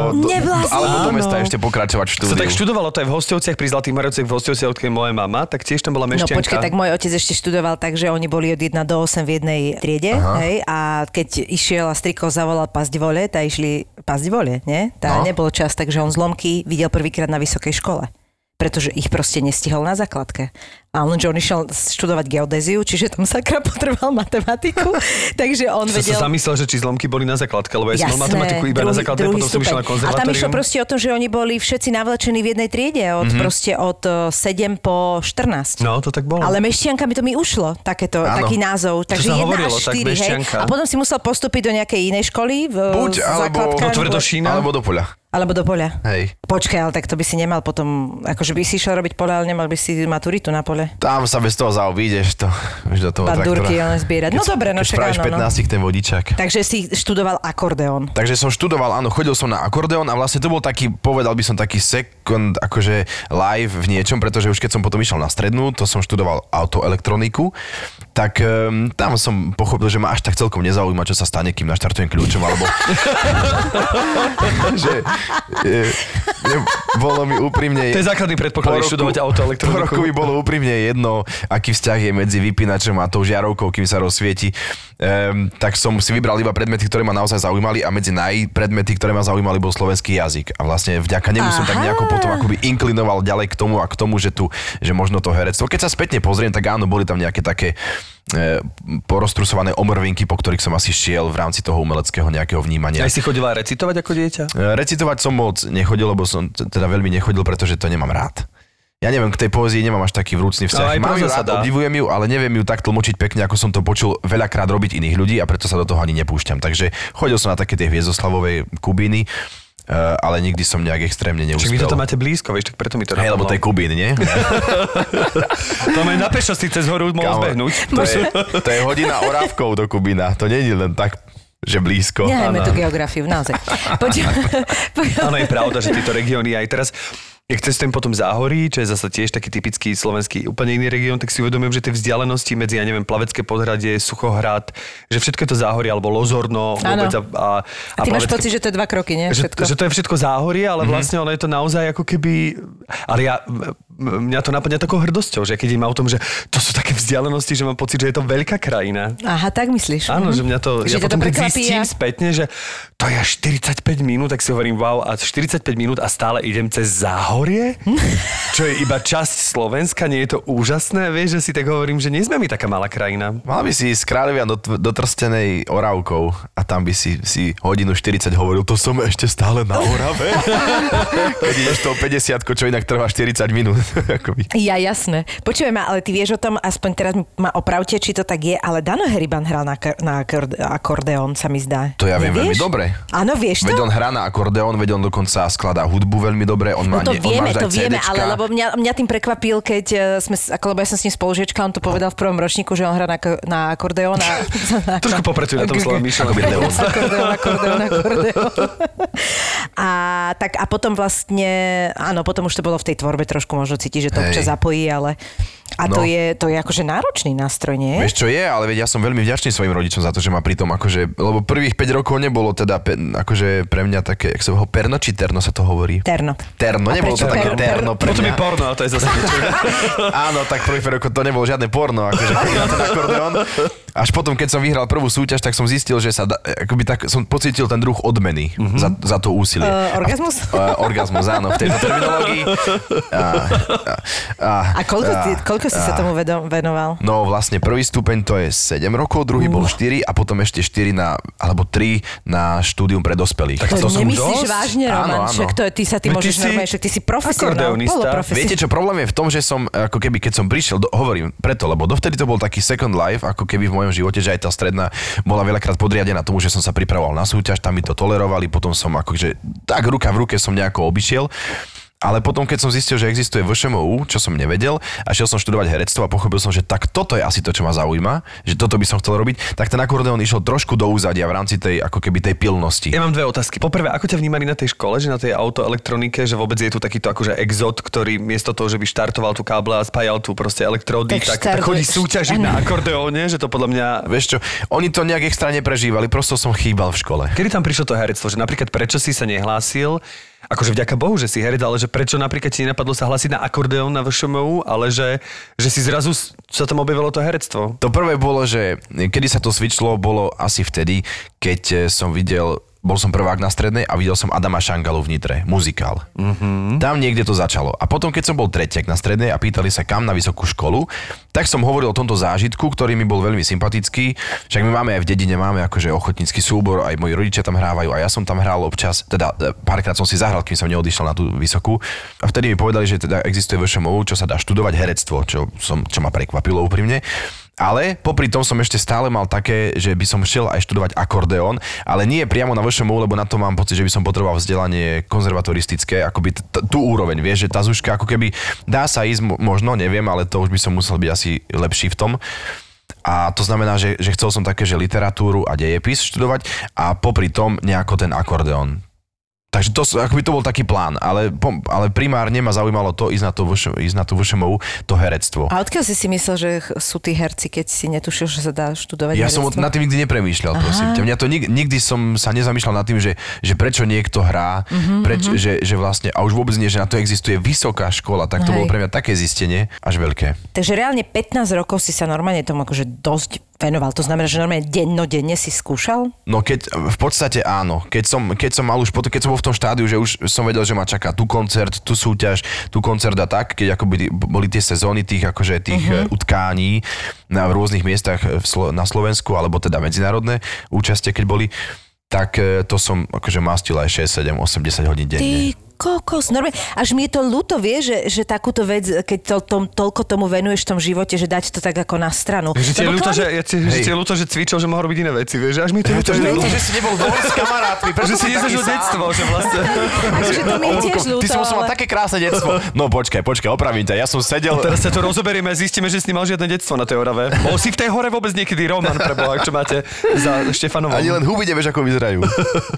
Speaker 5: alebo do mesta ešte pokračovať v
Speaker 4: Sa
Speaker 5: štúdiu.
Speaker 4: tak študovalo to aj v Hostovciach, pri Zlatých Moravciach, v Hostovciach, odkiaľ moja mama, tak tiež tam bola
Speaker 3: No
Speaker 4: mešťanka.
Speaker 3: počkaj, tak môj otec ešte študoval tak, že oni boli od 1 do 8 v jednej triede, hej, a keď išiel a striko zavolal pasť vole, tá išli pasť vole, nie? Tá
Speaker 5: No.
Speaker 3: nebolo čas, takže on zlomky videl prvýkrát na vysokej škole pretože ich proste nestihol na základke. A lenže on išiel študovať geodéziu, čiže tam sakra potreboval matematiku, takže on
Speaker 4: Som
Speaker 3: vedel...
Speaker 4: sa zamyslel, že či zlomky boli na základke, lebo ja som mal matematiku iba na základke, potom som išiel na
Speaker 3: A tam išlo
Speaker 4: konzervatórium.
Speaker 3: proste o tom, že oni boli všetci navlečení v jednej triede, od
Speaker 4: Mhm.
Speaker 3: proste od eh, 7 po 14.
Speaker 4: No, to tak bolo.
Speaker 3: Ale mešťanka mi to mi ušlo, takéto,
Speaker 5: Áno.
Speaker 3: taký názov. Takže
Speaker 4: sa
Speaker 3: jedna
Speaker 4: hovorilo,
Speaker 3: až
Speaker 4: tak
Speaker 3: 4, hej.
Speaker 4: mešťanka.
Speaker 3: A potom si musel postúpiť do nejakej inej školy, v,
Speaker 5: Buď, alebo-
Speaker 4: Do Tvrdošína.
Speaker 5: Alebo do poľa.
Speaker 3: alebo do poľa.
Speaker 5: Hej.
Speaker 3: Počkaj, ale tak to by si nemal potom, akože by si išiel robiť pole, ale nemal by si maturitu na pole. Akože
Speaker 5: Tam sa bez toho zaobídeš, to už do toho traktora.
Speaker 3: len zbierať. No dobre, no však
Speaker 5: spravíš
Speaker 3: áno, no.
Speaker 5: 15 ten vodičak.
Speaker 3: Takže si študoval akordeón.
Speaker 5: Takže som študoval, áno, chodil som na akordeón a vlastne to bol taký, povedal by som taký second, akože live v niečom, pretože už keď som potom išiel na strednú, to som študoval autoelektroniku, tak um, tam som pochopil, že ma až tak celkom nezaujíma, čo sa stane, kým naštartujem kľúčom, alebo... že, e, ne, bolo mi úprimne...
Speaker 4: To je základný predpoklad, študovať
Speaker 5: Po
Speaker 4: autoelektroniku.
Speaker 5: roku mi bolo úprimne jedno, aký vzťah je medzi vypínačom a tou žiarovkou, kým sa rozsvieti. Um, tak som si vybral iba predmety, ktoré ma naozaj zaujímali a medzi najpredmety, ktoré ma zaujímali, bol slovenský jazyk. A vlastne vďaka nemu som tak nejako potom akoby inklinoval ďalej k tomu a k tomu, že tu, že možno to herectvo. Keď sa spätne pozriem, tak áno, boli tam nejaké také e, poroztrusované omrvinky, po ktorých som asi šiel v rámci toho umeleckého nejakého vnímania.
Speaker 4: Aj si chodila recitovať ako dieťa?
Speaker 5: E, Recitovať som moc nechodil, lebo som teda veľmi nechodil, pretože to nemám rád. Ja neviem, k tej poézii nemám až taký vrúcný vzťah. Mám ju rád, obdivujem ju, ale neviem ju tak tlmočiť pekne, ako som to počul veľakrát robiť iných ľudí a preto sa do toho ani nepúšťam. Takže chodil som na také tie hviezdoslavové kubíny, e, ale nikdy som nejak extrémne neúspel.
Speaker 4: vy toto máte blízko, vieš, tak preto mi to
Speaker 5: Hej, lebo to je
Speaker 4: napadlo.
Speaker 5: kubín, nie?
Speaker 4: To máme na pešo si cez horu mohol zbehnúť.
Speaker 5: To je, to je hodina orávkou do Kubína. To nie je len tak, že blízko.
Speaker 3: Nehajme tú geografiu, naozaj. Poďme, poďme.
Speaker 4: Áno, je pravda, že tieto regióny aj teraz keď cestujem po tom záhorí, čo je zase tiež taký typický slovenský úplne iný región, tak si uvedomujem, že tie vzdialenosti medzi, ja neviem, Plavecké podhradie, Suchohrad, že všetko je to záhorie, alebo Lozorno, vôbec a, a,
Speaker 3: A ty máš
Speaker 4: Plavecké-
Speaker 3: pocit, že to je dva kroky, nie?
Speaker 4: že,
Speaker 3: Všetko.
Speaker 4: že to je všetko záhorie, ale vlastne ono je to naozaj ako keby... Ale ja, mňa to napadne takou hrdosťou, že keď im o tom, že to sú také vzdialenosti, že mám pocit, že je to veľká krajina.
Speaker 3: Aha, tak myslíš.
Speaker 4: Áno,
Speaker 3: Mhm.
Speaker 4: že mňa to,
Speaker 3: Že
Speaker 4: ja
Speaker 3: to
Speaker 4: potom keď zistím spätne, že to je až 45 minút, tak si hovorím, wow, a 45 minút a stále idem cez záhorie, čo je iba časť Slovenska, nie je to úžasné, vieš, že si tak hovorím, že nie sme my taká malá krajina.
Speaker 5: Mal by si ísť z Kráľovia do, do Trstenej Orávkou a tam by si, si hodinu 40 hovoril, to som ešte stále na Orave. Keď ideš tou 50 čo inak trvá 40 minút.
Speaker 3: Ja, jasné. Počujem ma, ale ty vieš o tom, aspoň teraz ma opravte, či to tak je, ale Dano Heriban hral na, na akorde- akordeón, sa mi zdá.
Speaker 5: To ja viem veľmi dobre.
Speaker 3: Áno, vieš to?
Speaker 5: Veď on hrá na akordeón, veď on dokonca skladá hudbu veľmi dobre, on má,
Speaker 3: No to
Speaker 5: ne,
Speaker 3: vieme, to vieme,
Speaker 5: CDčka.
Speaker 3: ale lebo mňa, mňa tým prekvapil, keď eh, sme, ako, lebo ja som s ním spolužiečka, on to povedal v prvom ročníku, že on hrá na, na akordeón. A,
Speaker 4: Trošku popracuj na tom slove,
Speaker 5: Leon.
Speaker 3: akordeón, akordeón, akordeón. A, tak, a potom vlastne, áno, potom už to bolo v tej tvorbe trošku možno cítiť, že to občas zapojí, ale a to,
Speaker 5: No.
Speaker 3: je, to je akože náročný nástroj, nie?
Speaker 5: Vieš čo je, ale veď ja som veľmi vďačný svojim rodičom za to, že ma pri tom akože, lebo prvých 5 rokov nebolo teda pe, akože pre mňa také, jak sa ho perno či terno sa to hovorí?
Speaker 3: Terno.
Speaker 5: Terno,
Speaker 3: A
Speaker 5: nebolo to také
Speaker 3: per-
Speaker 5: terno pre
Speaker 4: Potom je
Speaker 5: mňa.
Speaker 4: porno, a to je zase niečo.
Speaker 5: Áno, tak prvý rokov to nebolo žiadne porno, akože ten akordeón. Až potom, keď som vyhral prvú súťaž, tak som zistil, že sa, da, akoby tak som pocítil ten druh odmeny
Speaker 4: Mhm.
Speaker 5: za, za to úsilie.
Speaker 3: Uh, orgazmus?
Speaker 5: Uh, orgazmus, áno, v tejto terminológii. A, a, a,
Speaker 3: A koľko, ty, koľko si sa tomu vedom, venoval?
Speaker 5: No vlastne prvý stupeň to je 7 rokov, druhý bol 4 a potom ešte 4 na, alebo 3 na štúdium pre dospelých.
Speaker 3: To,
Speaker 4: to som
Speaker 3: nemyslíš
Speaker 4: dosť.
Speaker 3: vážne,
Speaker 5: Áno,
Speaker 3: Roman?
Speaker 5: áno.
Speaker 3: Však to, je- ty sa ty
Speaker 4: Veď ty
Speaker 3: môžeš
Speaker 4: si
Speaker 3: normálne, však ty si profesionál.
Speaker 5: Viete čo, problém je v tom, že som, ako keby, keď som prišiel, do, hovorím preto, lebo dovtedy to bol taký second life, ako keby v mojom živote, že aj tá stredná bola veľakrát podriadená tomu, že som sa pripravoval na súťaž, tam mi to tolerovali, potom som akože tak ruka v ruke som nejako obišiel. Ale potom, keď som zistil, že existuje VŠMU, čo som nevedel, a šiel som študovať herectvo a pochopil som, že tak toto je asi to, čo ma zaujíma, že toto by som chcel robiť, tak ten akordeón išiel trošku do úzadia v rámci tej, ako keby tej pilnosti.
Speaker 4: Ja mám dve otázky. Poprvé, ako ťa vnímali na tej škole, že na tej autoelektronike, že vôbec je tu takýto akože exot, ktorý miesto toho, že by štartoval tú káble a spájal tu proste elektrody,
Speaker 3: Tak
Speaker 4: tak, tak, chodí súťažiť na akordeóne, že to podľa mňa...
Speaker 5: Vieš čo, oni to nejak extra neprežívali, prosto som chýbal v škole.
Speaker 4: Kedy tam prišlo to herectvo? Že napríklad prečo si sa nehlásil? Akože vďaka Bohu, že si herec, ale že prečo napríklad ti nenapadlo sa hlásiť na akordeón na VŠMU, ale že, že si zrazu sa tam objavilo to herectvo.
Speaker 5: To prvé bolo, že kedy sa to switchlo, bolo asi vtedy, keď eh, som videl, bol som prvák na strednej a videl som Adama Šangalu v Nitre, muzikál. Mm-hmm. Tam niekde to začalo. A potom, keď som bol tretiak na strednej a pýtali sa kam na vysokú školu, tak som hovoril o tomto zážitku, ktorý mi bol veľmi sympatický. Však my máme aj v dedine, máme akože ochotnícky súbor, aj moji rodičia tam hrávajú a ja som tam hral občas, teda eh, párkrát som si zahral, kým som neodišiel na tú vysokú. A vtedy mi povedali, že teda existuje VŠMU, čo sa dá študovať herectvo, čo, som, čo ma prekvapilo úprimne. Ale popri tom som ešte stále mal také, že by som šiel aj študovať akordeón, ale nie priamo na VŠMU, lebo na to mám pocit, že by som potreboval vzdelanie konzervatoristické, akoby t- tú úroveň, vieš, že tá zuška ako keby dá sa ísť, mo- možno, neviem, ale to už by som musel byť asi lepší v tom. A to znamená, že, že chcel som také, že literatúru a dejepis študovať a popri tom nejako ten akordeón. Takže to, akoby to bol taký plán, ale, ale primárne ma zaujímalo to ísť na, VŠ ísť na tú VŠMU, to herectvo.
Speaker 3: A odkiaľ si si myslel, že sú tí herci, keď si netušil, že sa dá študovať
Speaker 5: Ja som
Speaker 3: herectvo?
Speaker 5: nad tým nikdy nepremýšľal, prosím ťa. Mňa to nik, nikdy som sa nezamýšľal nad tým, že, že prečo niekto hrá,
Speaker 3: Mhm,
Speaker 5: preč, že, že vlastne, a už vôbec nie, že na to existuje vysoká škola, tak to
Speaker 3: Hej.
Speaker 5: bolo pre mňa také zistenie, až veľké.
Speaker 3: Takže reálne 15 rokov si sa normálne tomu akože dosť venoval. To znamená, že normálne dennodenne si skúšal?
Speaker 5: No keď, v podstate áno. Keď som, keď som mal už, potom, keď som bol v tom štádiu, že už som vedel, že ma čaká tu koncert, tu súťaž, tu koncert a tak, keď akoby boli tie sezóny tých, akože tých uh-huh. utkání na v rôznych miestach v Slo- na Slovensku, alebo teda medzinárodné účastie, keď boli, tak e, to som akože mastil aj 6, 7, 8, 10 hodín denne.
Speaker 3: Ty kokos, normálne. Až mi je to ľúto, vie, že, že takúto vec, keď to, tom, toľko tomu venuješ v tom živote, že dať to tak ako na stranu.
Speaker 4: Že ti je ľúto, že, ja ti, že ti je ľúto, že cvičil, že mohol robiť iné veci, vieš, až mi to ľúto, že,
Speaker 5: že si nebol doma s kamarátmi,
Speaker 4: že si nezažil detstvo, že vlastne...
Speaker 3: To mi je tiež ľúto,
Speaker 5: Ty si musel mať také krásne detstvo. No počkaj, počkaj, opravím ťa. Ja som sedel...
Speaker 4: Teraz sa to rozoberieme a zistíme, že si nemal žiadne detstvo na tej Orave. Bol si v tej hore vôbec niekedy Roman, preboha, čo máte za Štefanovom.
Speaker 5: Ani len huby nevieš, ako vyzerajú.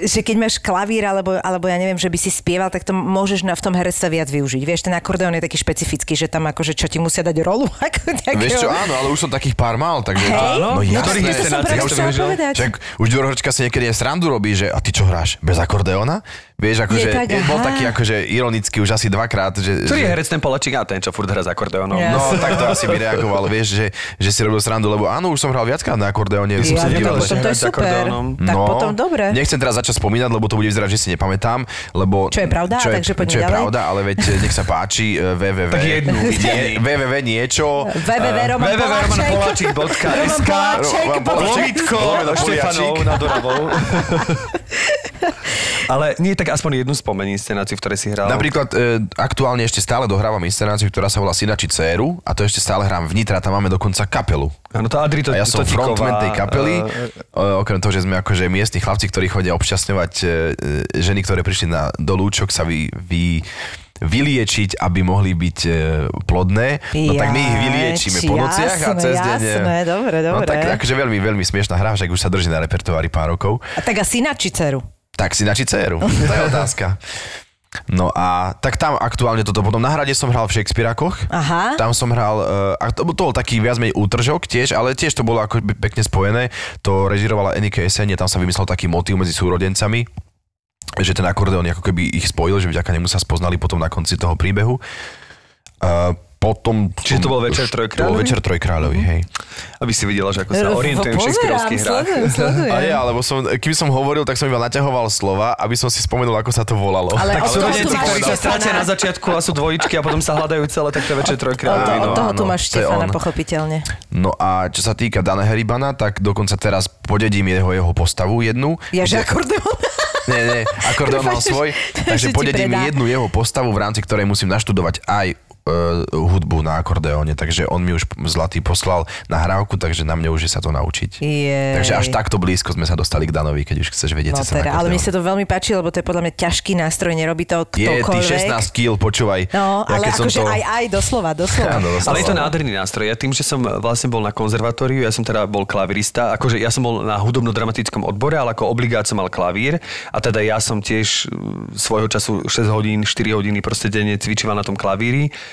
Speaker 3: že keď máš klavír, alebo, alebo ja neviem, že by si spieval, tak to môžeš na, v tom herectve viac využiť. Vieš, ten akordeón je taký špecifický, že tam akože čo ti musia dať rolu. Ako nejakého-
Speaker 5: Vieš čo, áno, ale už som takých pár mal, takže...
Speaker 3: Hej?
Speaker 5: No
Speaker 3: No,
Speaker 5: jasné.
Speaker 3: ktorých
Speaker 5: Ja
Speaker 3: inscenáciách
Speaker 5: už
Speaker 3: si
Speaker 5: som
Speaker 3: povedať.
Speaker 5: Čak, už Ďorohočka si niekedy aj srandu robí, že a ty čo hráš, bez akordeóna? Vieš, akože
Speaker 3: tak,
Speaker 5: bol
Speaker 3: aha.
Speaker 5: taký akože ironický už asi dvakrát, že...
Speaker 4: Ktorý je herec ten Polačík a ten, čo furt hrá s akordeónom.
Speaker 3: Ja.
Speaker 5: No, tak to asi by reagoval, vieš, že, že si robil srandu, lebo áno, už som hral viackrát na akordeóne. som
Speaker 3: Ja,
Speaker 5: sa
Speaker 3: tak
Speaker 5: díval,
Speaker 3: potom to je super.
Speaker 4: akordeónom.
Speaker 3: Tak potom dobre.
Speaker 5: Nechcem teraz začať spomínať, lebo to bude vyzerať, že si nepamätám, lebo...
Speaker 3: Čo je pravda,
Speaker 5: čo je,
Speaker 3: takže poďme
Speaker 5: čo je
Speaker 3: ďalej.
Speaker 5: pravda, ale veď eh, nech sa páči, eh, www.
Speaker 4: Tak jednu.
Speaker 5: Nie, www niečo.
Speaker 4: www.romanpoláčik.sk
Speaker 3: Roman Poláček,
Speaker 5: Roman Poláček.
Speaker 4: Lomitko Štefanov nad Oravou. Ale nie, tak aspoň jednu spomení inscenáciu, v ktorej si hral.
Speaker 5: Napríklad e, aktuálne ešte stále dohrávam inscenáciu, ktorá sa volá Synači dceru a to ešte stále hrám v Nitra, tam máme dokonca kapelu.
Speaker 4: Áno, to Adri to,
Speaker 5: A ja som frontman tej kapely, e, okrem toho, že sme akože miestni chlapci, ktorí chodia obšťastňovať e, e, ženy, ktoré prišli na, do lúčok sa vy, vy, vyliečiť, aby mohli byť plodné. No tak my ich vyliečíme po nociach a
Speaker 3: jasné,
Speaker 5: cez deň...
Speaker 3: jasné, dobre,
Speaker 5: No
Speaker 3: dobre.
Speaker 5: tak akože veľmi, veľmi smiešná hra, však už sa drží na repertoári pár rokov.
Speaker 3: A tak asi na či dceru.
Speaker 5: Tak si nači dceru. To je otázka. No a tak tam aktuálne toto. Potom na hrade som hral v Shakespeareakoch.
Speaker 3: Aha.
Speaker 5: Tam som hral, uh, a to, to bol taký viac menej útržok tiež, ale tiež to bolo ako pekne spojené. To režirovala Enike Esenie, tam sa vymyslel taký motív medzi súrodencami že ten akordeón ako keby ich spojil, že vďaka nemu sa spoznali potom na konci toho príbehu. Uh, potom...
Speaker 4: Čiže to bol Večer
Speaker 5: To bol
Speaker 4: trojkráľový?
Speaker 5: Večer trojkráľový, hej.
Speaker 4: Aby si videla, že ako sa orientujem v šekspírovských hrách.
Speaker 3: sledujem.
Speaker 5: A ja, lebo som, keby som hovoril, tak som iba naťahoval slova, aby som si spomenul, ako sa to volalo.
Speaker 3: Ale
Speaker 4: Tak sú
Speaker 3: máš
Speaker 4: ktorí sa stratia na začiatku a sú dvojičky a potom sa hľadajú celé, tak to je Večer
Speaker 3: to, od
Speaker 4: No.
Speaker 3: toho tu máš
Speaker 5: to
Speaker 3: Štefana, pochopiteľne.
Speaker 5: No a čo sa týka Dana Heribana, tak dokonca teraz podedím jeho, jeho postavu jednu.
Speaker 3: Ja, že.
Speaker 5: Nie, nie, akordeón mal svoj,
Speaker 3: že
Speaker 5: takže podedím jednu jeho postavu, v rámci ktorej musím naštudovať aj hudbu na akordeóne, takže on mi už zlatý poslal nahrávku, takže na mne už je sa to naučiť.
Speaker 3: Jej.
Speaker 5: Takže až takto blízko sme sa dostali k Danovi, keď už chceš vedieť
Speaker 3: No teda, ale mi sa to veľmi páči, lebo to je podľa mňa ťažký nástroj, nerobí to
Speaker 5: Je,
Speaker 3: ktokoľvek.
Speaker 5: ty 16 kg, počúvaj.
Speaker 3: No,
Speaker 5: Ja
Speaker 3: ale akože
Speaker 5: to-
Speaker 3: aj, aj, doslova, doslova.
Speaker 5: Áno, doslova.
Speaker 4: Ale je to nádherný nástroj. Ja tým, že som vlastne bol na konzervatóriu, ja som teda bol klavirista, akože ja som bol na hudobno-dramatickom odbore, ale ako obligát som mal klavír a teda ja som tiež svojho času 6 hodín, 4 hodiny proste denne cvičoval na tom klavíri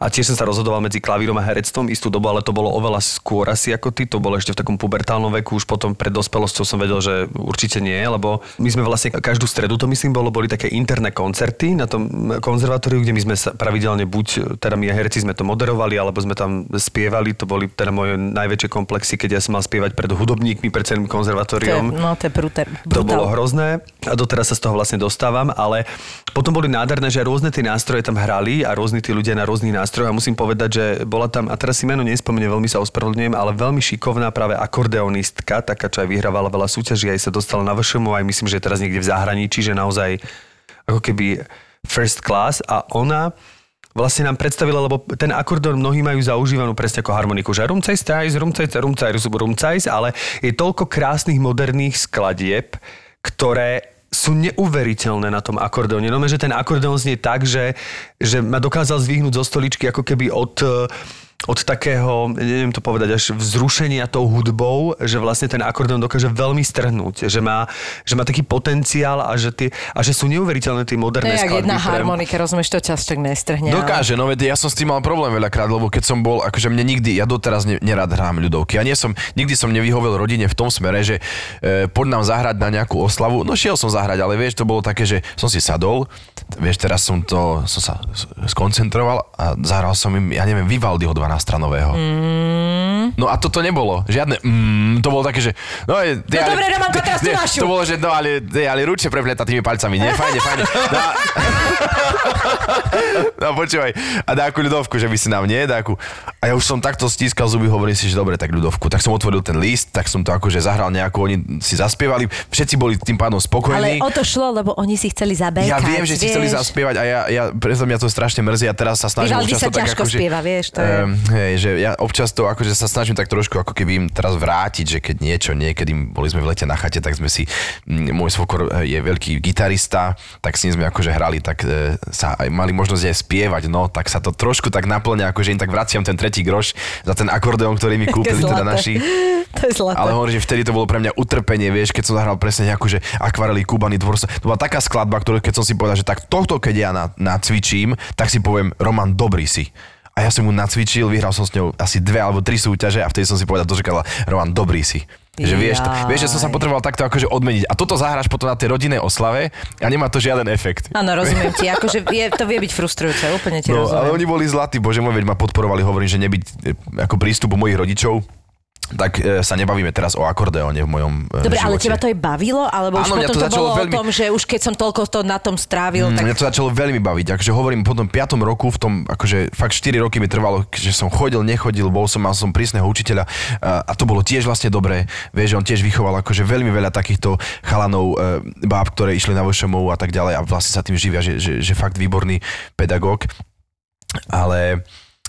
Speaker 4: a tiež som sa rozhodoval medzi klavírom a herectvom istú dobu, ale to bolo oveľa skôr asi ako ty, to bolo ešte v takom pubertálnom veku, už potom pred dospelosťou som vedel, že určite nie, lebo my sme vlastne každú stredu, to myslím, bolo, boli také interné koncerty na tom konzervatóriu, kde my sme sa pravidelne buď, teda my herci sme to moderovali, alebo sme tam spievali, to boli teda moje najväčšie komplexy, keď ja som mal spievať pred hudobníkmi, pred celým
Speaker 3: To je,
Speaker 4: konzervatóriom.
Speaker 3: no, to je brutál.
Speaker 4: To bolo hrozné a doteraz sa z toho vlastne dostávam, ale potom boli nádherné, že rôzne tie nástroje tam hrali a rôzni tí ľudia na rôznych nástrojoch a musím povedať, že bola tam, a teraz si meno nespomeniem, veľmi sa ospravedlňujem, ale veľmi šikovná práve akordeonistka, taká, čo aj vyhrávala veľa súťaží, aj sa dostala na VŠMu, aj myslím, že teraz niekde v zahraničí, že naozaj ako keby first class. A ona vlastne nám predstavila, lebo ten akordeón mnohí majú zaužívanú presne ako harmoniku, že rumcaj, stajs, rumcaj, rumcaj, rumcaj, ale je toľko krásnych moderných skladieb, ktoré sú neuveriteľné na tom akordeóne. No, že ten akordeón znie tak, že, že ma dokázal zvihnúť zo stoličky ako keby od od takého, neviem to povedať, až vzrušenia tou hudbou, že vlastne ten akordeón dokáže veľmi strhnúť, že má, že má taký potenciál a že, tie, a že sú neuveriteľné tie moderné
Speaker 3: To jak
Speaker 4: skladby.
Speaker 3: jedna
Speaker 4: ktoré-
Speaker 3: harmonika, rozumieš, to tak nestrhne.
Speaker 5: Dokáže, no veď ja som s tým mal problém veľakrát, lebo keď som bol, akože mne nikdy, ja doteraz ne, nerád hrám ľudovky. Ja nie som, nikdy som nevyhovel rodine v tom smere, že e, poď nám zahrať na nejakú oslavu. No šiel som zahrať, ale vieš, to bolo také, že som si sadol, vieš, teraz som to, som sa skoncentroval a zahral som im, ja neviem, Vivaldiho 12-stranového. Mm. No a toto nebolo, žiadne mm, to bolo také, že... No, je,
Speaker 3: No dobre, Romanko, teraz
Speaker 5: nie,
Speaker 3: našu.
Speaker 5: To bolo, že no, ale, ale ručne prepletá tými palcami, nie? Fajne, fajne. No, a- No počúvaj, a dáku ľudovku, že by si nám nie, dáku. A ja už som takto stískal zuby, hovorím si, že dobre, tak ľudovku. Tak som otvoril ten list, tak som to akože zahral nejakú, oni si zaspievali, všetci boli tým pádom
Speaker 3: Ale
Speaker 5: spokojní.
Speaker 3: o to šlo, lebo oni si chceli zabekať.
Speaker 5: Ja viem, že si chceli zaspievať a ja, ja preto mňa to strašne mrzí a teraz sa snažím
Speaker 3: Vivaldi
Speaker 5: občas
Speaker 3: sa
Speaker 5: to tak akože,
Speaker 3: spieva, vieš, to je-
Speaker 5: Ehm, hej, že ja občas to akože sa snažím tak trošku ako keby im teraz vrátiť, že keď niečo, niekedy boli sme v lete na chate, tak sme si, môj svokor je veľký gitarista, tak s ním sme akože hrali, tak e, sa aj mali možnosť aj spievať, no, tak sa to trošku tak naplňa, akože im tak vraciam ten tretí groš za ten akordeón, ktorý mi kúpili teda naši.
Speaker 3: To je zlaté.
Speaker 5: Ale hovorím, že vtedy to bolo pre mňa utrpenie, vieš, keď som zahral presne nejakú, že akvarely, kubany, dvor. To bola taká skladba, ktorú keď som si povedal, že tak tohto, keď ja na, nacvičím, tak si poviem, Roman, dobrý si. A ja som mu nacvičil, vyhral som s ňou asi dve alebo tri súťaže a vtedy som si povedal, dočakala, Roman, dobrý si. Že vieš, to, vieš, že som sa potreboval takto akože odmeniť. A toto zahráš potom na tej rodinnej oslave a nemá to žiaden efekt.
Speaker 3: Áno, rozumiem ti. Akože je, to vie byť frustrujúce, úplne ti
Speaker 5: No, ale
Speaker 3: rozumiem.
Speaker 5: oni boli zlatí, bože môj, veď ma podporovali, hovorím, že nebyť e, ako prístupu mojich rodičov, tak e, sa nebavíme teraz o akordeóne v mojom e,
Speaker 3: Dobre, ale
Speaker 5: živote.
Speaker 3: teba to aj bavilo? Alebo už
Speaker 5: Áno, mňa
Speaker 3: potom
Speaker 5: to
Speaker 3: to, bolo
Speaker 5: veľmi-
Speaker 3: o tom, že už keď som toľko to na tom strávil,
Speaker 5: Mm,
Speaker 3: tak
Speaker 5: Mňa to začalo veľmi baviť, akože hovorím, po tom piatom roku, v tom, akože fakt 4 roky mi trvalo, že som chodil, nechodil, bol som, mal som prísneho učiteľa a, a to bolo tiež vlastne dobré, vieš, že on tiež vychoval akože veľmi veľa takýchto chalanov, e, báb, ktoré išli na VŠMU a tak ďalej a vlastne sa tým živia, že, že, že fakt výborný pedagóg. Ale,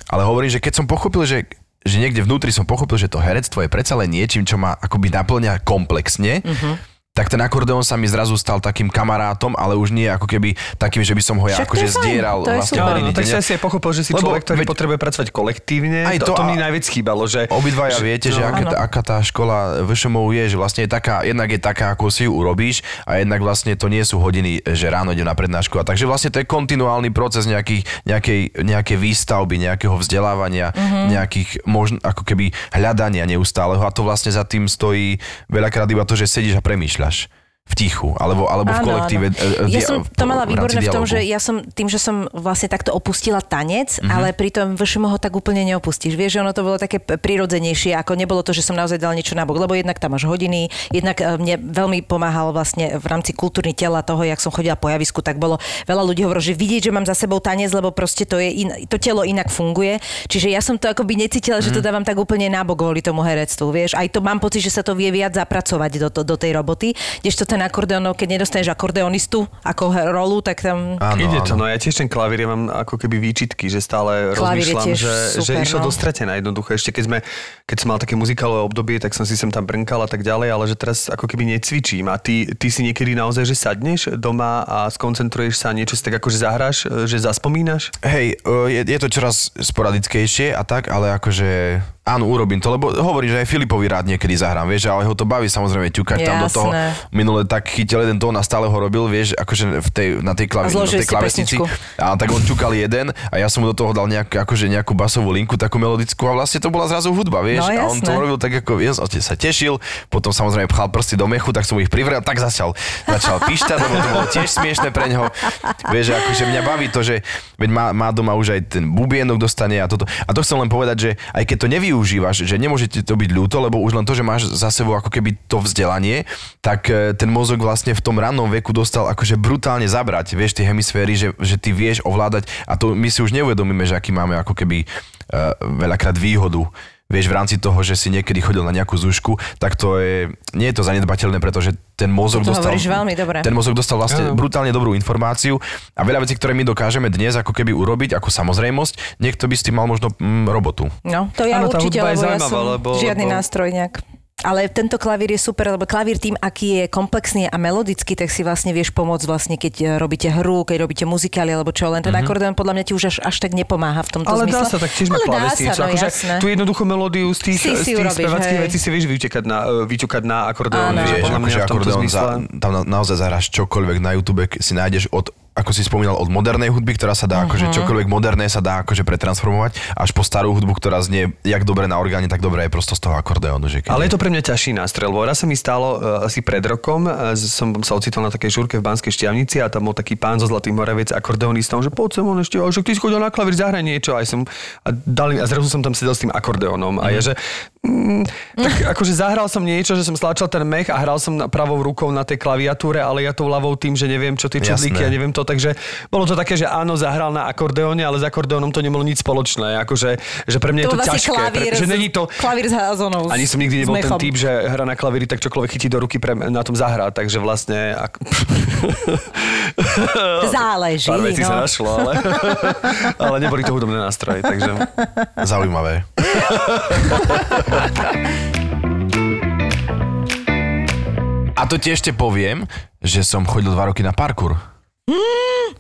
Speaker 5: ale hovorím, že keď som pochopil, že že niekde vnútri som pochopil, že to herectvo je predsa len niečím, čo ma akoby naplňa komplexne,
Speaker 3: Mhm.
Speaker 5: Tak ten akordeón sa mi zrazu stal takým kamarátom, ale už nie ako keby takým, že by som ho ja akože zdieral
Speaker 3: to je
Speaker 5: vlastne
Speaker 3: super.
Speaker 4: No, no,
Speaker 5: denodenne.
Speaker 4: tak si asi aj pochopil, že si
Speaker 5: Lebo
Speaker 4: človek, ktorý
Speaker 5: veď-
Speaker 4: potrebuje pracovať kolektívne.
Speaker 5: Aj
Speaker 4: to,
Speaker 5: to
Speaker 4: to mi najviac chýbalo, že...
Speaker 5: Obidvaja viete, že
Speaker 3: no,
Speaker 5: aké,
Speaker 3: áno.
Speaker 5: aká tá škola VŠMU je, že vlastne je taká, jednak je taká, ako si ju urobíš a jednak vlastne to nie sú hodiny, že ráno idem na prednášku a takže vlastne to je kontinuálny proces nejakých, nejakej, nejakej výstavby, nejakého vzdelávania,
Speaker 3: Mhm.
Speaker 5: nejakých možn, ako keby hľadania neustáleho a to vlastne za tým stojí veľakrát iba to, že sedíš a premýšľaš myślasz? V tichu, alebo, alebo v
Speaker 3: Áno,
Speaker 5: kolektíve.
Speaker 3: áno.
Speaker 5: e, e,
Speaker 3: Ja som to mala
Speaker 5: v
Speaker 3: výborné v tom,
Speaker 5: dialógu.
Speaker 3: že ja som tým, že som vlastne takto opustila tanec,
Speaker 5: Mhm.
Speaker 3: ale pritom VŠMO ho tak úplne neopustíš. Vieš, že ono to bolo také prirodzenejšie, ako nebolo to, že som naozaj dala niečo na bok, lebo jednak tam máš hodiny, jednak e, mne veľmi pomáhal vlastne v rámci kultúrny tela toho, jak som chodila po javisku, tak bolo veľa ľudí hovorilo, že vidieť, že mám za sebou tanec, lebo proste to, je in, to telo inak funguje. Čiže ja som to akoby necítila, že to
Speaker 5: Mhm.
Speaker 3: dávam tak úplne nabok kvôli tomu herectvu, vieš. Aj to mám pocit, že sa to vie viac zapracovať do, to, do tej roboty. Kdežto ten akordeón, no, keď nedostaneš akordeonistu ako rolu, tak tam...
Speaker 5: Áno,
Speaker 4: Ide to, no ja tiež ten klavír, ja mám ako keby výčitky, že stále
Speaker 3: Klavír
Speaker 4: rozmýšľam, že,
Speaker 3: super,
Speaker 4: že išlo
Speaker 3: no.
Speaker 4: do stretená jednoducho. Ešte keď sme, keď som mal také muzikálové obdobie, tak som si sem tam brnkal a tak ďalej, ale že teraz ako keby necvičím. A ty, ty si niekedy naozaj, že sadneš doma a skoncentruješ sa a niečo si tak akože zahráš, že zaspomínaš?
Speaker 5: Hej, je, je to čoraz sporadickejšie a tak, ale akože áno, urobím to, lebo hovorím, že aj Filipovi rád niekedy zahrám, vieš, ale ho to baví samozrejme ťukať tam do toho. Minule tak chytil jeden tón a stále ho robil, vieš, akože v tej, na tej, klavi, na tej klavesnici. A tak on ťukal jeden a ja som mu do toho dal nejak, akože nejakú basovú linku, takú melodickú a vlastne to bola zrazu hudba, vieš.
Speaker 3: No,
Speaker 5: a on to robil tak ako, som sa tešil, potom samozrejme pchal prsty do mechu, tak som ich privrel, tak začal, začal pišťať, lebo to bolo tiež smiešne pre ňoho. Vieš, akože mňa baví to, že veď má, má doma už aj ten bubienok dostane a toto. A to chcem len povedať, že aj keď to nevyužívaš, že nemôže ti to byť ľúto, lebo už len to, že máš za sebou ako keby to vzdelanie, tak e, ten mozog vlastne v tom rannom veku dostal akože brutálne zabrať, vieš, tie hemisféry, že, že ty vieš ovládať a to my si už neuvedomíme, že aký máme ako keby uh, veľakrát výhodu vieš, v rámci toho, že si niekedy chodil na nejakú zúšku, tak to je, nie je to zanedbateľné, pretože ten mozog
Speaker 3: To
Speaker 5: dostal...
Speaker 3: veľmi dobre.
Speaker 5: Ten mozog dostal vlastne brutálne dobrú informáciu a veľa vecí, ktoré my dokážeme dnes ako keby urobiť ako samozrejmosť, niekto by s tým mal možno mm, robotu.
Speaker 3: No, to ja
Speaker 4: tá
Speaker 3: určite, lebo ja
Speaker 4: zaujímavá,
Speaker 3: som
Speaker 4: lebo-
Speaker 3: žiadny
Speaker 4: lebo-
Speaker 3: nástroj nejak. Ale tento klavír je super, lebo klavír tým, aký je komplexný a melodický, tak si vlastne vieš pomôcť vlastne, keď e, robíte hru, keď robíte muzikály alebo čo, len ten mm-hmm. akordeón podľa mňa ti už až, až tak nepomáha v tomto
Speaker 4: Ale
Speaker 3: zmysle.
Speaker 4: dá sa, tak tiež má
Speaker 3: Ale sa, no
Speaker 4: akože
Speaker 3: jasné.
Speaker 4: tú jednoduchú melódiu z tých,
Speaker 3: Si
Speaker 4: z
Speaker 3: si
Speaker 4: tých
Speaker 3: urobíš,
Speaker 4: spevackých vecí si vieš vyťukať na, e, vyťukať na akordeón.
Speaker 3: Áno.
Speaker 4: vieš, podľa mňa
Speaker 5: akože
Speaker 4: v tomto
Speaker 5: akordeón,
Speaker 4: zmysle.
Speaker 5: za, tam na, naozaj zahráš čokoľvek na YouTube, si nájdeš od ako si spomínal, od modernej hudby, ktorá sa dá, akože čokoľvek moderné sa dá akože pretransformovať, až po starú hudbu, ktorá znie jak dobre na orgáne, tak dobre aj prosto z toho akordeónu. Že keď
Speaker 4: Ale je to pre mňa ťažší nástrel, lebo raz sa mi stalo uh, asi pred rokom, uh, som sa ocitol na takej žúrke v Banskej Štiavnici a tam bol taký pán zo Zlatých Moraviec, akordeonistom, že poď sem on ešte, že ty chodil na klavír, zahraj niečo. A, som, a, dali, a zrazu som tam sedel s tým akordeónom a je, že mm, tak akože zahral som niečo, že som stlačal ten mech a hral som na, pravou rukou na tej klaviatúre, ale ja tou ľavou tým, že neviem, čo tie čudlíky a neviem to, takže bolo to také, že áno, zahral na akordeóne, ale s akordeónom to nemalo nič spoločné, akože, že pre mňa je
Speaker 3: to
Speaker 4: to,
Speaker 3: asi
Speaker 4: ťažké,
Speaker 3: klavír,
Speaker 4: pre, že není to,
Speaker 3: klavír s házonou.
Speaker 4: ani som nikdy nebol ten typ, že hra na klavíri, tak čokoľvek chytí do ruky pre, na tom zahrá, takže vlastne... Ak...
Speaker 3: Záleží,
Speaker 4: Pár vecí
Speaker 3: no.
Speaker 4: sa našlo, ale, ale neboli to hudobné nástroje, takže...
Speaker 5: Zaujímavé. A to ti ešte poviem, že som chodil dva roky na parkour.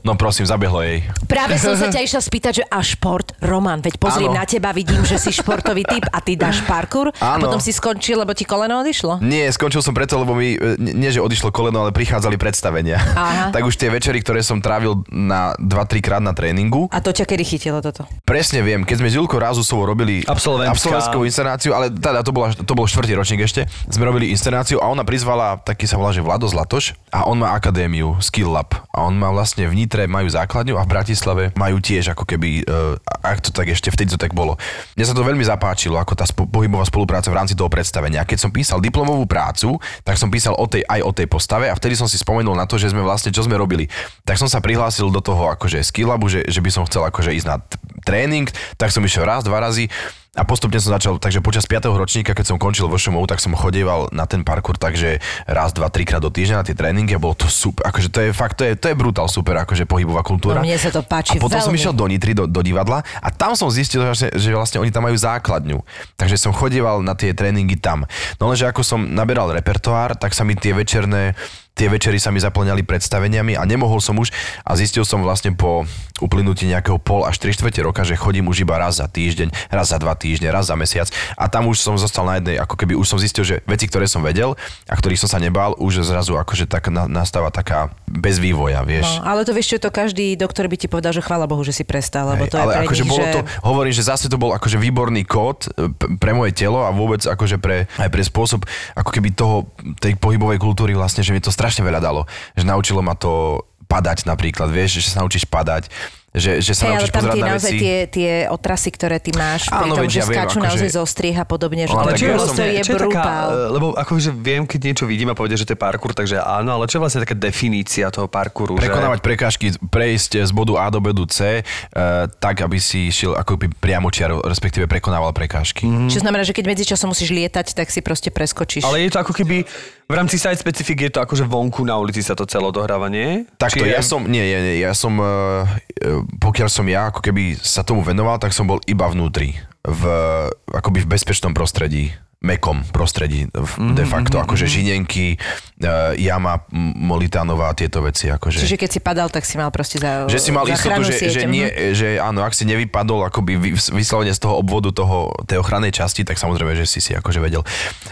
Speaker 5: No prosím, zabehlo jej.
Speaker 3: Práve som sa ťa išla spýtať, že a šport, Roman, veď pozriem na teba, vidím, že si športový typ a ty dáš parkour a
Speaker 5: Áno.
Speaker 3: potom si skončil, lebo ti koleno odišlo.
Speaker 5: Nie, skončil som preto, lebo mi, e, nie že odišlo koleno, ale prichádzali predstavenia.
Speaker 3: Aha.
Speaker 5: tak už tie večery, ktoré som trávil na 2-3 krát na tréningu,
Speaker 3: A to ťa kedy chytilo toto?
Speaker 5: presne viem, keď sme s Julkou Rázusovou robili absolventskú inscenáciu, ale teda to, bola, to bol štvrtý ročník ešte, sme robili inscenáciu a ona prizvala, taký sa volá, že Vlado Zlatoš a on má akadémiu Skill Lab a on má vlastne v Nitre majú základňu a v Bratislave majú tiež ako keby, uh, ak to tak ešte vtedy to tak bolo. Mne sa to veľmi zapáčilo, ako tá spo- pohybová spolupráca v rámci toho predstavenia. A keď som písal diplomovú prácu, tak som písal o tej, aj o tej postave a vtedy som si spomenul na to, že sme vlastne, čo sme robili. Tak som sa prihlásil do toho akože Skill Labu, že, že by som chcel akože ísť na tréning, tak som išiel raz, dva razy a postupne som začal, takže počas 5. ročníka, keď som končil vo šomu, tak som chodieval na ten parkour, takže raz, dva, trikrát do týždňa na tie tréningy a bolo to super, akože to je fakt, to je, to je brutál super, akože pohybová kultúra.
Speaker 3: No, mne sa to páči
Speaker 5: A potom som
Speaker 3: veľmi.
Speaker 5: išiel do Nitry, do, do divadla a tam som zistil, že, vlastne- že vlastne oni tam majú základňu. Takže som chodieval na tie tréningy tam. No lenže ako som naberal repertoár, tak sa mi tie večerné tie večery sa mi zaplňali predstaveniami a nemohol som už a zistil som vlastne po uplynutí nejakého pol až 3 štvrte roka, že chodím už iba raz za týždeň, raz za dva týždne, raz za mesiac a tam už som zostal na jednej, ako keby už som zistil, že veci, ktoré som vedel a ktorých som sa nebál, už zrazu akože tak na, nastáva taká bez vývoja, vieš.
Speaker 3: No, ale to vieš čo, to každý doktor by ti povedal, že chvála Bohu, že si prestal, lebo
Speaker 5: Hej,
Speaker 3: to je
Speaker 5: ale
Speaker 3: pre
Speaker 5: akože
Speaker 3: nich,
Speaker 5: bolo
Speaker 3: že...
Speaker 5: to, hovorím, že zase to bol akože výborný kód e, pre moje telo a vôbec akože pre, aj pre spôsob ako keby toho, tej pohybovej kultúry vlastne, že mi to strašne veľa dalo. Že naučilo ma to padať napríklad, vieš, že sa naučíš padať, že, že sa
Speaker 3: ale
Speaker 5: naučíš
Speaker 3: tam
Speaker 5: pozerať
Speaker 3: tie
Speaker 5: na
Speaker 3: naozaj
Speaker 5: veci.
Speaker 3: tie, tie otrasy, ktoré ty máš, pri
Speaker 5: Áno,
Speaker 3: tom,
Speaker 5: veď
Speaker 3: že
Speaker 5: ja viem,
Speaker 3: skáču
Speaker 5: akože-
Speaker 3: naozaj zo strih a podobne, že
Speaker 5: Ale
Speaker 3: to prosto
Speaker 5: som-
Speaker 3: je
Speaker 4: čo je taká,
Speaker 3: brutál.
Speaker 4: e, lebo akože viem, keď niečo vidím a povedia, že to je parkour, takže áno, ale čo je vlastne taká definícia toho parkouru?
Speaker 5: Prekonávať prekážky, prejsť z bodu A do bodu C, e, tak, aby si šiel ako by priamo čiaro, respektíve prekonával prekážky.
Speaker 4: Mhm.
Speaker 3: Čo znamená, že keď medzičasom musíš lietať, tak si proste preskočíš.
Speaker 4: Ale je to ako keby, v rámci site specific je to akože vonku na ulici sa to celé odohráva, nie?
Speaker 5: Takto,
Speaker 4: Či je-
Speaker 5: ja som, nie, nie, nie, ja som, uh, pokiaľ som ja ako keby sa tomu venoval, tak som bol iba vnútri, v, akoby v bezpečnom prostredí, mekom prostredí,
Speaker 3: Mhm,
Speaker 5: de facto, akože žinenky, uh, jama, m- Molitánová, tieto veci, akože.
Speaker 3: Čiže keď si padal, tak si mal proste za
Speaker 5: že si mal istotu, že,
Speaker 3: sieť.
Speaker 5: že,
Speaker 3: Mhm.
Speaker 5: nie, že áno, ak si nevypadol akoby vy- vyslovene z toho obvodu toho, tej ochrannej časti, tak samozrejme, že si si akože vedel.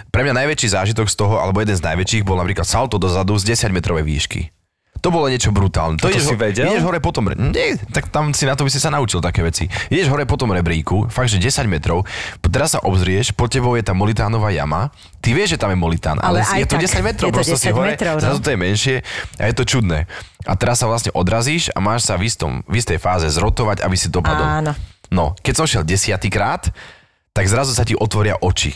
Speaker 5: Pre mňa najväčší zážitok z toho, alebo jeden z najväčších, bol napríklad salto dozadu z 10 metrovej výšky. To bolo niečo brutálne.
Speaker 4: to
Speaker 5: ideš
Speaker 4: si
Speaker 5: ho-
Speaker 4: vedel?
Speaker 5: Ideš hore potom, nie, tak tam si na to by si sa naučil také veci. Ideš hore po tom rebríku, fakt, že 10 metrov, teraz sa obzrieš, pod tebou je tá Molitánová jama, ty vieš, že tam je Molitán, ale,
Speaker 3: Ale
Speaker 5: je to
Speaker 3: tak,
Speaker 5: 10 metrov,
Speaker 3: je to
Speaker 5: prosto si
Speaker 3: 10
Speaker 5: hore,
Speaker 3: metrov, no.
Speaker 5: zrazu to je menšie a je to čudné. A teraz sa vlastne odrazíš a máš sa v, istom, v istej fáze zrotovať, aby si dopadol.
Speaker 3: Áno.
Speaker 5: No, keď som šiel desiatýkrát, tak zrazu sa ti otvoria oči.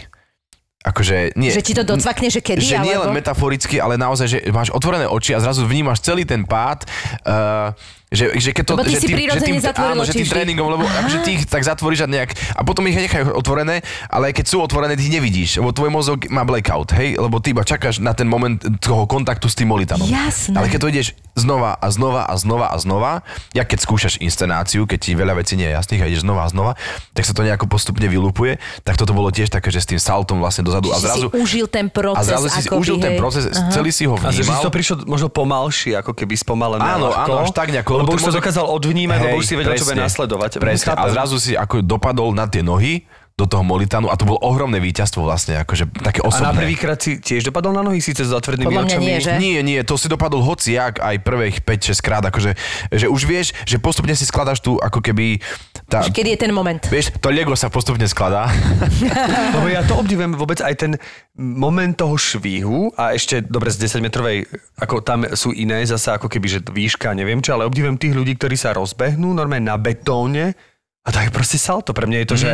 Speaker 5: Akože nie.
Speaker 3: Že ti to docvakne, že kedy,
Speaker 5: Že nie
Speaker 3: alebo?
Speaker 5: len metaforicky, ale naozaj, že máš otvorené oči a zrazu vnímaš celý ten pád. Uh, že, že keď to,
Speaker 3: Lebo ty
Speaker 5: že
Speaker 3: si prirodzene zatvoril
Speaker 5: áno, že tým tréningom, lebo akože ty ich tak zatvoríš a nejak, a potom ich nechajú otvorené, ale keď sú otvorené, ty ich nevidíš, lebo tvoj mozog má blackout, hej, lebo ty iba čakáš na ten moment toho kontaktu s tým molitanom.
Speaker 3: Jasné.
Speaker 5: Ale keď to ideš znova a znova a znova a znova, ja keď skúšaš inscenáciu, keď ti veľa vecí nie je jasných a ideš znova a znova, tak sa to nejako postupne vylupuje, tak toto bolo tiež také, že s tým saltom vlastne dozadu a
Speaker 3: Že
Speaker 5: zrazu...
Speaker 3: si užil ten
Speaker 5: a
Speaker 3: proces.
Speaker 5: zrazu si
Speaker 3: akoby,
Speaker 5: užil ten
Speaker 3: hej.
Speaker 5: proces, celý si ho
Speaker 4: A že si
Speaker 5: vnímal.
Speaker 4: to prišlo možno pomalšie, ako keby spomalené.
Speaker 5: Áno,
Speaker 4: ľahko,
Speaker 5: áno, až tak nejako.
Speaker 4: Lebo už to
Speaker 5: mozog-
Speaker 4: dokázal odvnímať, lebo
Speaker 5: Hej,
Speaker 4: už si vedel, čo bude
Speaker 5: presne,
Speaker 4: nasledovať.
Speaker 5: Presne. A zrazu si ako dopadol na tie nohy do toho molitanu a to bolo ohromné víťazstvo vlastne, akože také
Speaker 4: A na
Speaker 5: osobné.
Speaker 4: prvýkrát si tiež dopadol na nohy, síce s
Speaker 3: Podľa mňa
Speaker 4: očami.
Speaker 3: nie, že?
Speaker 5: Nie, nie, to si dopadol hociak aj prvých 5-6 krát, akože že už vieš, že postupne si skladaš tu ako keby tá,
Speaker 3: Kedy je ten moment?
Speaker 5: vieš, to Lego sa postupne skladá.
Speaker 4: Lebo ja to obdivujem vôbec aj ten moment toho švíhu a ešte, dobre, z 10 metrovej, ako tam sú iné zase ako keby, že výška, neviem čo, ale obdivujem tých ľudí, ktorí sa rozbehnú normálne na betóne a tak proste salto. Pre mňa je to, že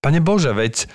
Speaker 4: pane Bože, veď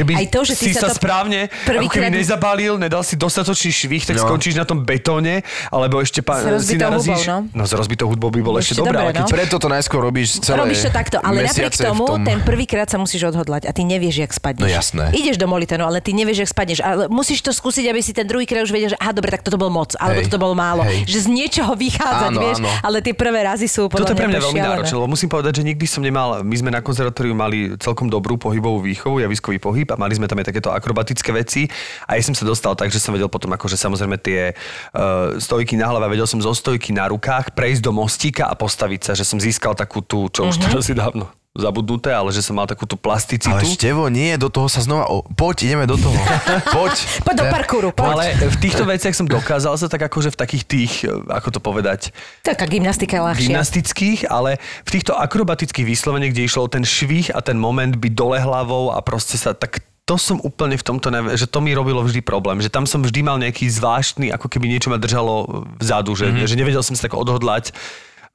Speaker 4: keby
Speaker 3: Aj to, že
Speaker 4: si
Speaker 3: sa
Speaker 4: sa,
Speaker 3: to
Speaker 4: správne,
Speaker 3: prvýkrát-
Speaker 4: keby nezabalil, nedal si dostatočný švih, tak
Speaker 5: No.
Speaker 4: skončíš na tom betóne, alebo ešte pa, si narazíš...
Speaker 3: hubou, no.
Speaker 4: no s rozbitou hudbou by bolo ešte,
Speaker 3: Ešte
Speaker 4: dobré, ale
Speaker 3: dobré,
Speaker 4: keď
Speaker 3: no.
Speaker 5: Preto to najskôr robíš celé
Speaker 3: Robíš to takto, ale napriek tomu,
Speaker 5: tom...
Speaker 3: ten prvýkrát sa musíš odhodlať a ty nevieš, jak spadneš.
Speaker 5: No jasné.
Speaker 3: Ideš do molitenu, ale ty nevieš, jak spadneš. Ale musíš to skúsiť, aby si ten druhýkrát už vedel, že aha, dobre, tak toto bol moc, alebo
Speaker 5: Hej.
Speaker 3: toto bolo málo.
Speaker 5: Hej.
Speaker 3: Že z niečoho vychádzať,
Speaker 5: Áno,
Speaker 3: vieš,
Speaker 5: áno.
Speaker 3: ale tie prvé razy sú podľa
Speaker 4: Toto pre
Speaker 3: mňa
Speaker 4: veľmi náročné, lebo musím povedať, že nikdy som nemal, my sme na konzervatóriu mali celkom dobrú pohybovú výchovu, javiskový pohyb a mali sme tam aj takéto akrobatické veci. A ja som sa dostal tak, že som vedel potom akože samozrejme tie uh, stojky na hlave, vedel som zo stojky na rukách prejsť do mostíka a postaviť sa, že som získal takú tú, čo už teraz si dávno zabudnuté, ale že som mal takú tú plasticitu.
Speaker 5: Ale Števo, nie, do toho sa znova... O, poď, ideme do toho. poď.
Speaker 3: Poď do parkouru, poď.
Speaker 4: Ale v týchto veciach som dokázal sa tak akože v takých tých, eh, ako to povedať,
Speaker 3: Taká gymnastika je ľahšia.
Speaker 4: gymnastických, ale v týchto akrobatických výslovene, kde išlo o ten švih a ten moment byť dole hlavou a proste sa tak to som úplne v tomto, neve- že to mi robilo vždy problém, že tam som vždy mal nejaký zvláštny, ako keby niečo ma držalo vzadu, že, mm-hmm. že nevedel som sa tak odhodlať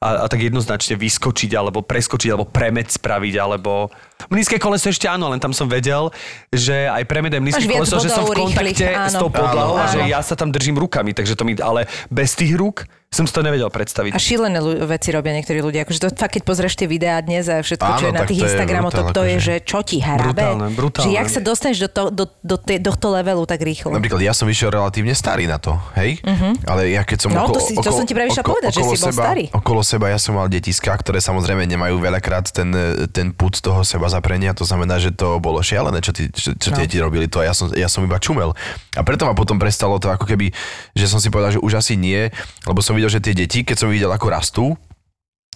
Speaker 4: a, a tak jednoznačne vyskočiť, alebo preskočiť, alebo premed spraviť, alebo... Mnízke koleso ešte áno, len tam som vedel, že aj premed aj mnízke koleso, že som v kontakte
Speaker 3: rýchlych,
Speaker 4: s tou podlahou a že ja sa tam držím rukami, takže to mi... Ale bez tých rúk som si to nevedel predstaviť.
Speaker 3: A šílené ľu- veci robia niektorí ľudia. Akože to fakt, keď pozrieš tie videá dnes a všetko, čo
Speaker 5: Áno,
Speaker 3: je na tých
Speaker 5: to je
Speaker 3: Instagramoch, to, to je,
Speaker 5: akože.
Speaker 3: že čo ti hrabe.
Speaker 4: Brutálne, brutálne.
Speaker 3: Že jak sa dostaneš do, to, do, do, te, do toho levelu tak rýchlo.
Speaker 5: Napríklad ja som išiel relatívne starý na to, hej? Ale ja keď som
Speaker 3: No,
Speaker 5: okolo,
Speaker 3: to si- to som ti práve išla povedať, že
Speaker 5: okolo
Speaker 3: si bol
Speaker 5: seba,
Speaker 3: starý.
Speaker 5: Okolo seba ja som mal detiska, ktoré samozrejme nemajú veľakrát ten, ten put toho seba zaprenia, to znamená, že to bolo šialené, čo, tí, čo, čo
Speaker 3: No.
Speaker 5: tie ti robili to a ja som, ja som iba čumel. A preto ma potom prestalo to ako keby, že som si povedal, že už asi nie, lebo som videl, že tie deti, keď som videl, ako rastú,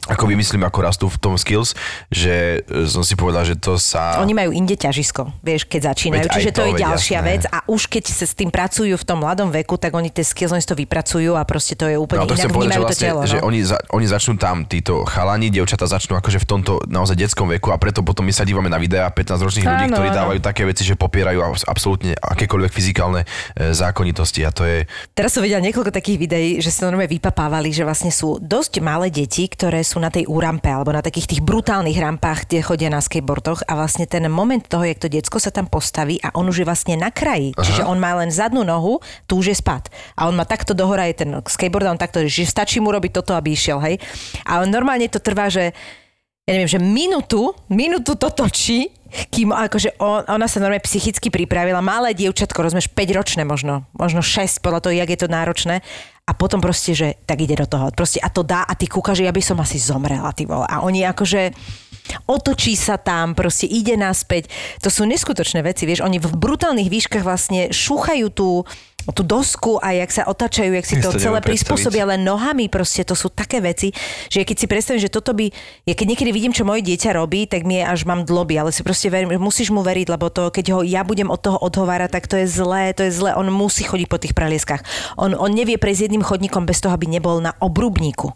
Speaker 5: ako vymyslím, ako rastú v tom skills, že e, som si povedal, že to sa...
Speaker 3: Oni majú inde ťažisko, vieš, keď začínajú.
Speaker 5: Veď
Speaker 3: Čiže to,
Speaker 5: to,
Speaker 3: je ďalšia
Speaker 5: jasné.
Speaker 3: vec a už keď sa s tým pracujú v tom mladom veku, tak oni tie skills, oni si to vypracujú a proste to je úplne
Speaker 5: No to
Speaker 3: inak
Speaker 5: chcem povedať, že,
Speaker 3: vnímajú to
Speaker 5: vlastne,
Speaker 3: telo.
Speaker 5: že
Speaker 3: no.
Speaker 5: oni, za, oni začnú tam, títo chalani, dievčata začnú akože v tomto naozaj detskom veku a preto potom my sa dívame na videá 15-ročných ľudí,
Speaker 3: Áno,
Speaker 5: ktorí
Speaker 3: áno.
Speaker 5: dávajú také veci, že popierajú abs- absolútne akékoľvek fyzikálne e, zákonitosti a to je...
Speaker 3: Teraz som videla niekoľko takých videí, že sa normálne vypapávali, že vlastne sú dosť malé deti, ktoré sú na tej úrampe alebo na takých tých brutálnych rampách, kde chodia na skateboardoch a vlastne ten moment toho, jak to diecko sa tam postaví a on už je vlastne na kraji. Aha. Čiže on má len zadnú nohu, tu už je spad. A on má takto dohora je ten skateboard a on takto, že stačí mu robiť toto, aby išiel, hej. A on normálne to trvá, že ja neviem, že minútu, minútu to točí, kým akože on, ona sa normálne psychicky pripravila, malé dievčatko, rozumieš, 5 ročné možno, možno 6 podľa toho, jak je to náročné a potom proste, že tak ide do toho. Proste a to dá a ty kúka, že ja by som asi zomrela, ty vole. A oni akože otočí sa tam, proste ide naspäť. To sú neskutočné veci, vieš, oni v brutálnych výškach vlastne šúchajú tú, tú dosku a jak sa otáčajú, jak si to celé prispôsobia len nohami, proste to sú také veci, že keď si predstavím, že toto by, ja keď niekedy vidím, čo moje dieťa robí, tak mi je až mám dloby, ale si proste verím, musíš mu veriť, lebo to, keď ho ja budem od toho odhovárať, tak to je zlé, to je zlé, on musí chodiť po tých prelieskách. On, on nevie prejsť jedným chodníkom bez toho, aby nebol na obrubníku.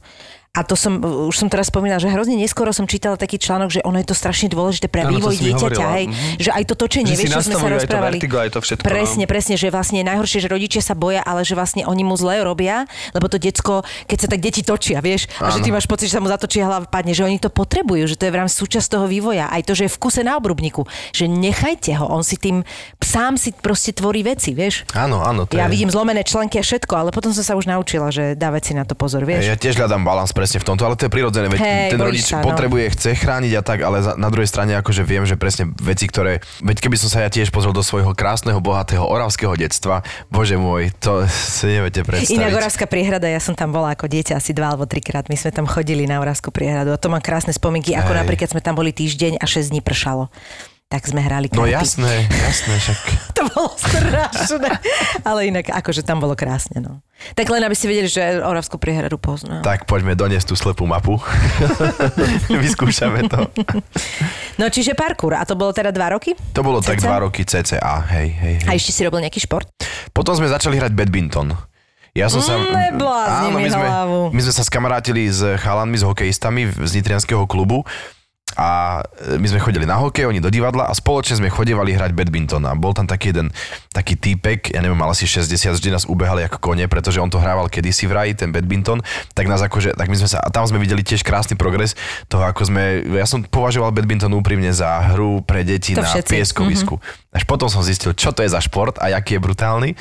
Speaker 3: A to som, už som teraz spomínala, že hrozne neskoro som čítala taký článok, že ono je to strašne dôležité pre
Speaker 4: to
Speaker 3: vývoj dieťaťa,
Speaker 4: hovorila.
Speaker 3: hej,
Speaker 4: Mhm.
Speaker 3: že aj to točenie,
Speaker 4: Že
Speaker 3: vieš, čo sme sa
Speaker 4: nastavujú aj to
Speaker 3: rozprávali.
Speaker 4: vertigo, aj to všetko, no.
Speaker 3: Presne, presne, že vlastne je najhoršie, že rodičia sa boja, ale že vlastne oni mu zle robia, lebo to decko, keď sa tak deti točia, vieš, a že ty máš pocit, že sa mu zatočí hlava padne, že oni to potrebujú, že to je v rámci súčasť toho vývoja. Aj to, že je v kuse na obrubníku, že nechajte ho, on si tým sám si proste tvorí veci, vieš.
Speaker 5: Áno, áno.
Speaker 3: Ja
Speaker 5: je...
Speaker 3: vidím zlomené členky a všetko, ale potom som sa už naučila, že dávať si na to pozor, vieš.
Speaker 5: Ja tiež hľadám balans presne v tomto, ale to je prirodzené, veď
Speaker 3: Hej,
Speaker 5: ten rodič
Speaker 3: sa, no.
Speaker 5: potrebuje, chce chrániť a tak, ale za, na druhej strane akože viem, že presne veci, ktoré, veď keby som sa ja tiež pozrel do svojho krásneho, bohatého oravského detstva, bože môj, to si neviete predstaviť.
Speaker 3: Inak Oravská priehrada, ja som tam bola ako dieťa asi dva alebo trikrát. My sme tam chodili na Oravskú priehradu a to mám krásne spomienky, ako
Speaker 5: Hej.
Speaker 3: napríklad sme tam boli týždeň a 6 dní pršalo. Tak sme hrali
Speaker 5: No
Speaker 3: karty.
Speaker 5: jasné, jasné, však.
Speaker 3: To bolo strašné. Ale inak, akože tam bolo krásne, no. Tak len aby ste vedeli, že Oravskú priehradu poznám.
Speaker 5: Tak poďme doniesť tú slepú mapu. Vyskúšame to.
Speaker 3: No čiže parkour. A to bolo teda dva roky?
Speaker 5: To bolo tak
Speaker 3: Cca?
Speaker 5: dva roky cca, hej, hej, hej.
Speaker 3: A ešte si robil nejaký šport?
Speaker 5: Potom sme začali hrať badminton. Ja som sa...
Speaker 3: Mm, neblázni
Speaker 5: Áno, my sme,
Speaker 3: hlavu.
Speaker 5: my sme sa skamarátili s chalanmi, s hokejistami z Nitrianského klubu a e, my sme chodili na hokej, oni do divadla a spoločne sme chodevali hrať badminton a bol tam taký jeden taký týpek, ja neviem, mal asi 60, vždy nás ubehali ako kone, pretože on to hrával kedysi vraj, ten badminton, tak nás akože, tak my sme sa, a tam sme videli tiež krásny progres toho, ako sme, ja som považoval badminton úprimne za hru pre deti
Speaker 3: To
Speaker 5: na
Speaker 3: všetci.
Speaker 5: pieskovisku. Až potom som zistil, čo to je za šport a aký je brutálny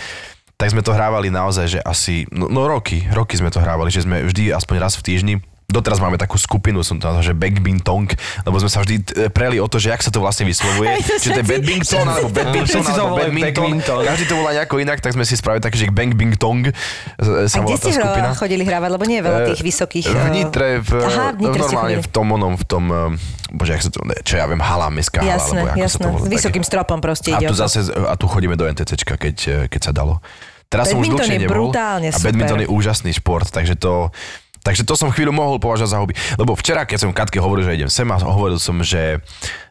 Speaker 5: tak sme to hrávali naozaj, že asi, no, no roky, roky sme to hrávali, že sme vždy aspoň raz v týždni Doteraz máme takú skupinu, som to nazval, že badminton, lebo sme sa vždy e, preli o to, že jak sa to vlastne vyslovuje. Či to je badminton, alebo badminton, alebo badminton.
Speaker 4: badminton.
Speaker 5: Každý to volá nejako inak, tak sme si spravili také, že bing tong e, sa
Speaker 3: A kde ste
Speaker 5: skupina.
Speaker 3: chodili hrávať? Lebo nie je veľa tých vysokých...
Speaker 5: V Nitre, v,
Speaker 3: Aha, v Nitre
Speaker 5: normálne v tom onom, v tom, e, bože, jak sa to, čo ja viem, hala, mestská hala,
Speaker 3: Jasné,
Speaker 5: alebo ako sa
Speaker 3: jasné.
Speaker 5: to volá.
Speaker 3: S vysokým stropom proste
Speaker 5: A
Speaker 3: ide
Speaker 5: tu
Speaker 3: o to.
Speaker 5: zase, a tu chodíme do NTCčka, keď, e, keď sa dalo. Teraz som už
Speaker 3: Badminton
Speaker 5: dlhšie nebol.
Speaker 3: brutálne
Speaker 5: a badminton
Speaker 3: super.
Speaker 5: je úžasný šport, takže to, takže to som chvíľu mohol považovať za hobby. Lebo včera, keď som Katke hovoril, že idem sem a hovoril som, že,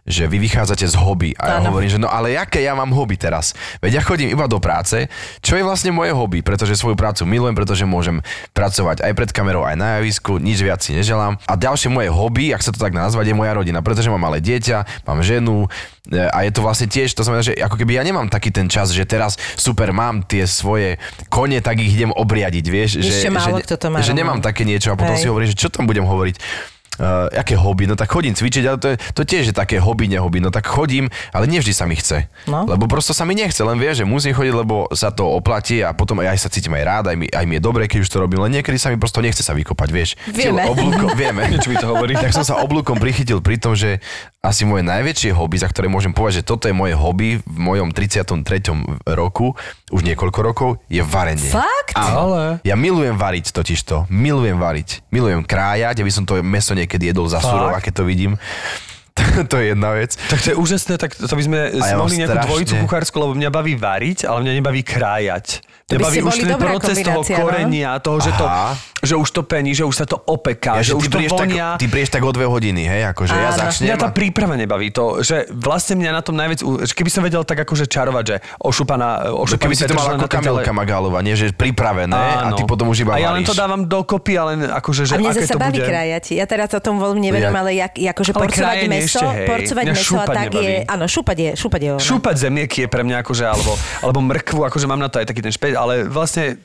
Speaker 5: že vy vychádzate z hobby. A ja
Speaker 3: Áno.
Speaker 5: hovorím, že no ale aké ja mám hobby teraz? Veď ja chodím iba do práce, čo je vlastne moje hobby, pretože svoju prácu milujem, pretože môžem pracovať aj pred kamerou, aj na javisku, nič viac si neželám. A ďalšie moje hobby, ak sa to tak nazvať, je moja rodina, pretože mám malé dieťa, mám ženu e, a je to vlastne tiež, to znamená, že ako keby ja nemám taký ten čas, že teraz super, mám tie svoje kone, tak ich idem obriadiť, vieš,
Speaker 3: Ešte
Speaker 5: že,
Speaker 3: málo
Speaker 5: že,
Speaker 3: kto to má,
Speaker 5: že nemám také niečo a potom
Speaker 3: Hej.
Speaker 5: si hovorím, že čo tam budem hovoriť. Uh, aké hobby, no tak chodím cvičiť, ale to, je, to tiež je také hobby, nehobby, no tak chodím, ale nevždy sa mi chce.
Speaker 3: No.
Speaker 5: Lebo prosto sa mi nechce, len vie, že musím chodiť, lebo sa to oplatí a potom aj sa cítim aj rád, aj mi, aj mi je dobre, keď už to robím, len niekedy sa mi prosto nechce sa vykopať, vieš.
Speaker 3: Vieme.
Speaker 5: Telo Oblúkom, vieme.
Speaker 4: Niečo mi to hovorí.
Speaker 5: Tak som sa oblúkom prichytil pri tom, že asi moje najväčšie hobby, za ktoré môžem povedať, že toto je moje hobby v mojom 33. roku, už niekoľko rokov, je varenie.
Speaker 3: Fakt?
Speaker 4: Ale...
Speaker 5: Ja milujem variť totižto. Milujem variť. Milujem krájať, aby som to meso niekedy jedol za surov, keď to vidím. to je jedna vec.
Speaker 4: Tak to je úžasné, tak to by sme
Speaker 5: A ja
Speaker 4: mohli nejakú
Speaker 5: strašne-
Speaker 4: dvojicu kuchársku, lebo mňa baví variť, ale mňa nebaví krájať. Mňa baví už ten proces toho
Speaker 3: no?
Speaker 4: korenia, toho, že, to, že už to pení, že už sa to opeká,
Speaker 5: Ja,
Speaker 4: že, už
Speaker 5: ty,
Speaker 4: to
Speaker 5: prieš tak,
Speaker 4: vonia.
Speaker 5: ty prieš tak o dve hodiny, hej, akože ja
Speaker 3: Áno.
Speaker 5: začnem.
Speaker 4: Mňa tá príprava nebaví to, že vlastne mňa na tom najviac, že keby som vedel tak akože čarovať, že ošupaná, ošupaný
Speaker 5: keby si to mal ako. Kamilka Magálova, nie, že pripravené a ty potom už iba
Speaker 4: A ja len to dávam dokopy, ale akože, že
Speaker 3: A mne
Speaker 4: aké
Speaker 3: zase
Speaker 4: to
Speaker 3: baví
Speaker 4: bude.
Speaker 3: krájať. Ja teraz o tom veľmi neviem,
Speaker 5: Ja-
Speaker 3: ale jak, akože porcovať meso,
Speaker 4: ešte, hej.
Speaker 3: porcovať
Speaker 4: Mňa
Speaker 3: meso a tak je...
Speaker 4: nebaví.
Speaker 3: Áno, šúpať je, šúpať je ono.
Speaker 4: Šúpať zemiaky je pre mňa akože, alebo, alebo mrkvu, akože mám na to aj taký ten špeť, ale vlastne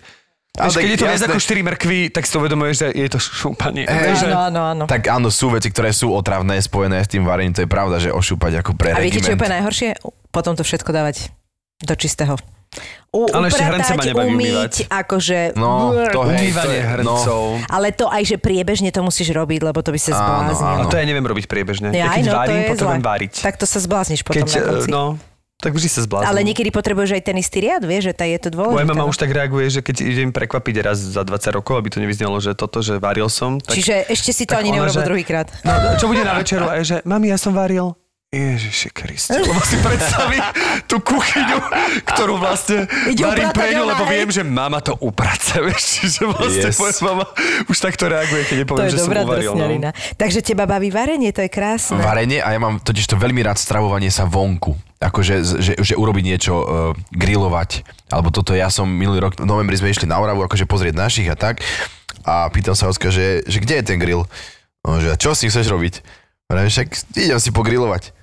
Speaker 5: Ale
Speaker 4: keď je to viac ako 4 mrkvy, tak si to uvedomuješ, že je to šúpanie. Vieš, že-
Speaker 3: Áno, áno, áno.
Speaker 5: Tak áno, sú veci, ktoré sú otravné, spojené s tým varením, to je pravda, že ošúpať ako pre
Speaker 3: A viete, čo je úplne najhoršie? Potom to všetko dávať do čistého. U,
Speaker 4: Ale ešte hrnce ma nebaví umývať.
Speaker 3: akože...
Speaker 5: No, to hej,
Speaker 4: Umývanie
Speaker 5: to je-
Speaker 4: hrncov.
Speaker 3: Ale to aj, že priebežne to musíš robiť, lebo to by sa zbláznil.
Speaker 4: A to ja neviem robiť priebežne.
Speaker 3: Ja,
Speaker 4: Ja,
Speaker 3: aj
Speaker 4: keď
Speaker 3: no,
Speaker 4: varím,
Speaker 3: je
Speaker 4: potrebujem
Speaker 3: zle.
Speaker 4: variť.
Speaker 3: Tak to sa zblázniš potom
Speaker 4: keď,
Speaker 3: na konci.
Speaker 4: eh, no, tak vždy sa zbláznim.
Speaker 3: Ale niekedy potrebuješ aj ten istý riad, vieš, že tá je to dôležité.
Speaker 4: Moja mama
Speaker 3: no.
Speaker 4: už tak reaguje, že keď idem prekvapiť raz za 20 rokov, aby to nevyznelo, že toto, že varil som. Tak,
Speaker 3: Čiže ešte si to ani neurobil druhýkrát.
Speaker 4: No, čo bude na večeru? A je, že mami, ja som varil. Ježiši Kriste. Lebo si predstaví tú kuchyňu, ktorú vlastne
Speaker 3: Ide
Speaker 4: varím pre ňu, lebo
Speaker 3: hej?
Speaker 4: viem, že mama to uprace, vieš, čiže vlastne
Speaker 5: Yes.
Speaker 4: moja mama už takto reaguje, keď nepoviem, že som uvaril. No.
Speaker 3: Takže teba baví varenie, to je krásne.
Speaker 5: Varenie a ja mám totiž to veľmi rád stravovanie sa vonku. Akože, že, že urobiť niečo, uh, grilovať. Alebo toto ja som minulý rok, v novembri sme išli na Oravu, akože pozrieť našich a tak. a pýtam sa Ocka, že, že kde je ten grill? On, že čo si chceš robiť? Vrajím, však idem si pogrilovať.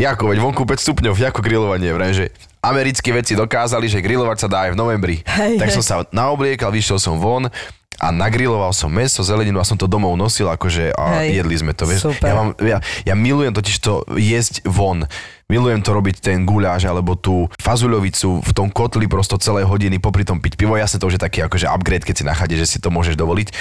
Speaker 5: Jako, veď vonku 5 stupňov, ako grilovanie, vrajím, že americké veci dokázali, že grilovať sa dá aj v novembri.
Speaker 3: Hej,
Speaker 5: tak
Speaker 3: hej.
Speaker 5: som sa naobliekal, vyšiel som von a nagriloval som meso, zeleninu a som to domov nosil, akože a
Speaker 3: Hej.
Speaker 5: jedli sme to, vieš.
Speaker 3: Super.
Speaker 5: Ja, mám, ja, ja milujem totiž to jesť von. Milujem to robiť ten guľáš alebo tú fazuľovicu v tom kotli prosto celé hodiny, popri tom piť pivo. Jasne to už je taký akože upgrade, keď si nachádeš, že si to môžeš dovoliť.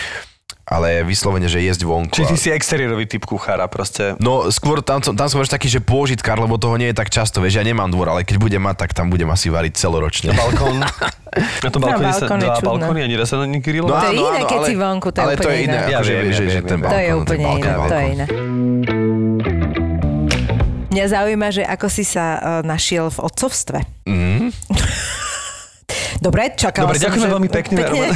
Speaker 5: Ale vyslovene, že jesť vonku.
Speaker 4: Či
Speaker 5: a-
Speaker 4: ty si exteriérový typ kuchára proste.
Speaker 5: No skôr tam, som- tam som až taký, že pôžitkár, lebo toho nie je tak často, vieš, ja nemám dvor, ale keď budem mať, tak tam budem asi variť celoročne.
Speaker 4: Balkón. Na tom balkóne sa
Speaker 3: balkón je
Speaker 4: dva
Speaker 3: čudné.
Speaker 4: balkóny a nedá sa na grilovať.
Speaker 3: To je iné, keď si vonku, to je
Speaker 5: ale to
Speaker 3: úplne
Speaker 5: je iné,
Speaker 3: iné.
Speaker 4: Ja viem,
Speaker 5: vieš,
Speaker 4: ja
Speaker 5: že
Speaker 4: viem,
Speaker 5: ten balkón,
Speaker 3: To je
Speaker 5: ten
Speaker 3: úplne
Speaker 5: balkón,
Speaker 3: iné, to je
Speaker 5: balkón.
Speaker 3: iné. Mňa zaujíma, že ako si sa uh, našiel v otcovstve.
Speaker 5: Mhm.
Speaker 3: Dobre, čakala
Speaker 4: Dobre,
Speaker 3: som,
Speaker 4: ďakujeme
Speaker 3: že...
Speaker 4: veľmi pekne. Roman.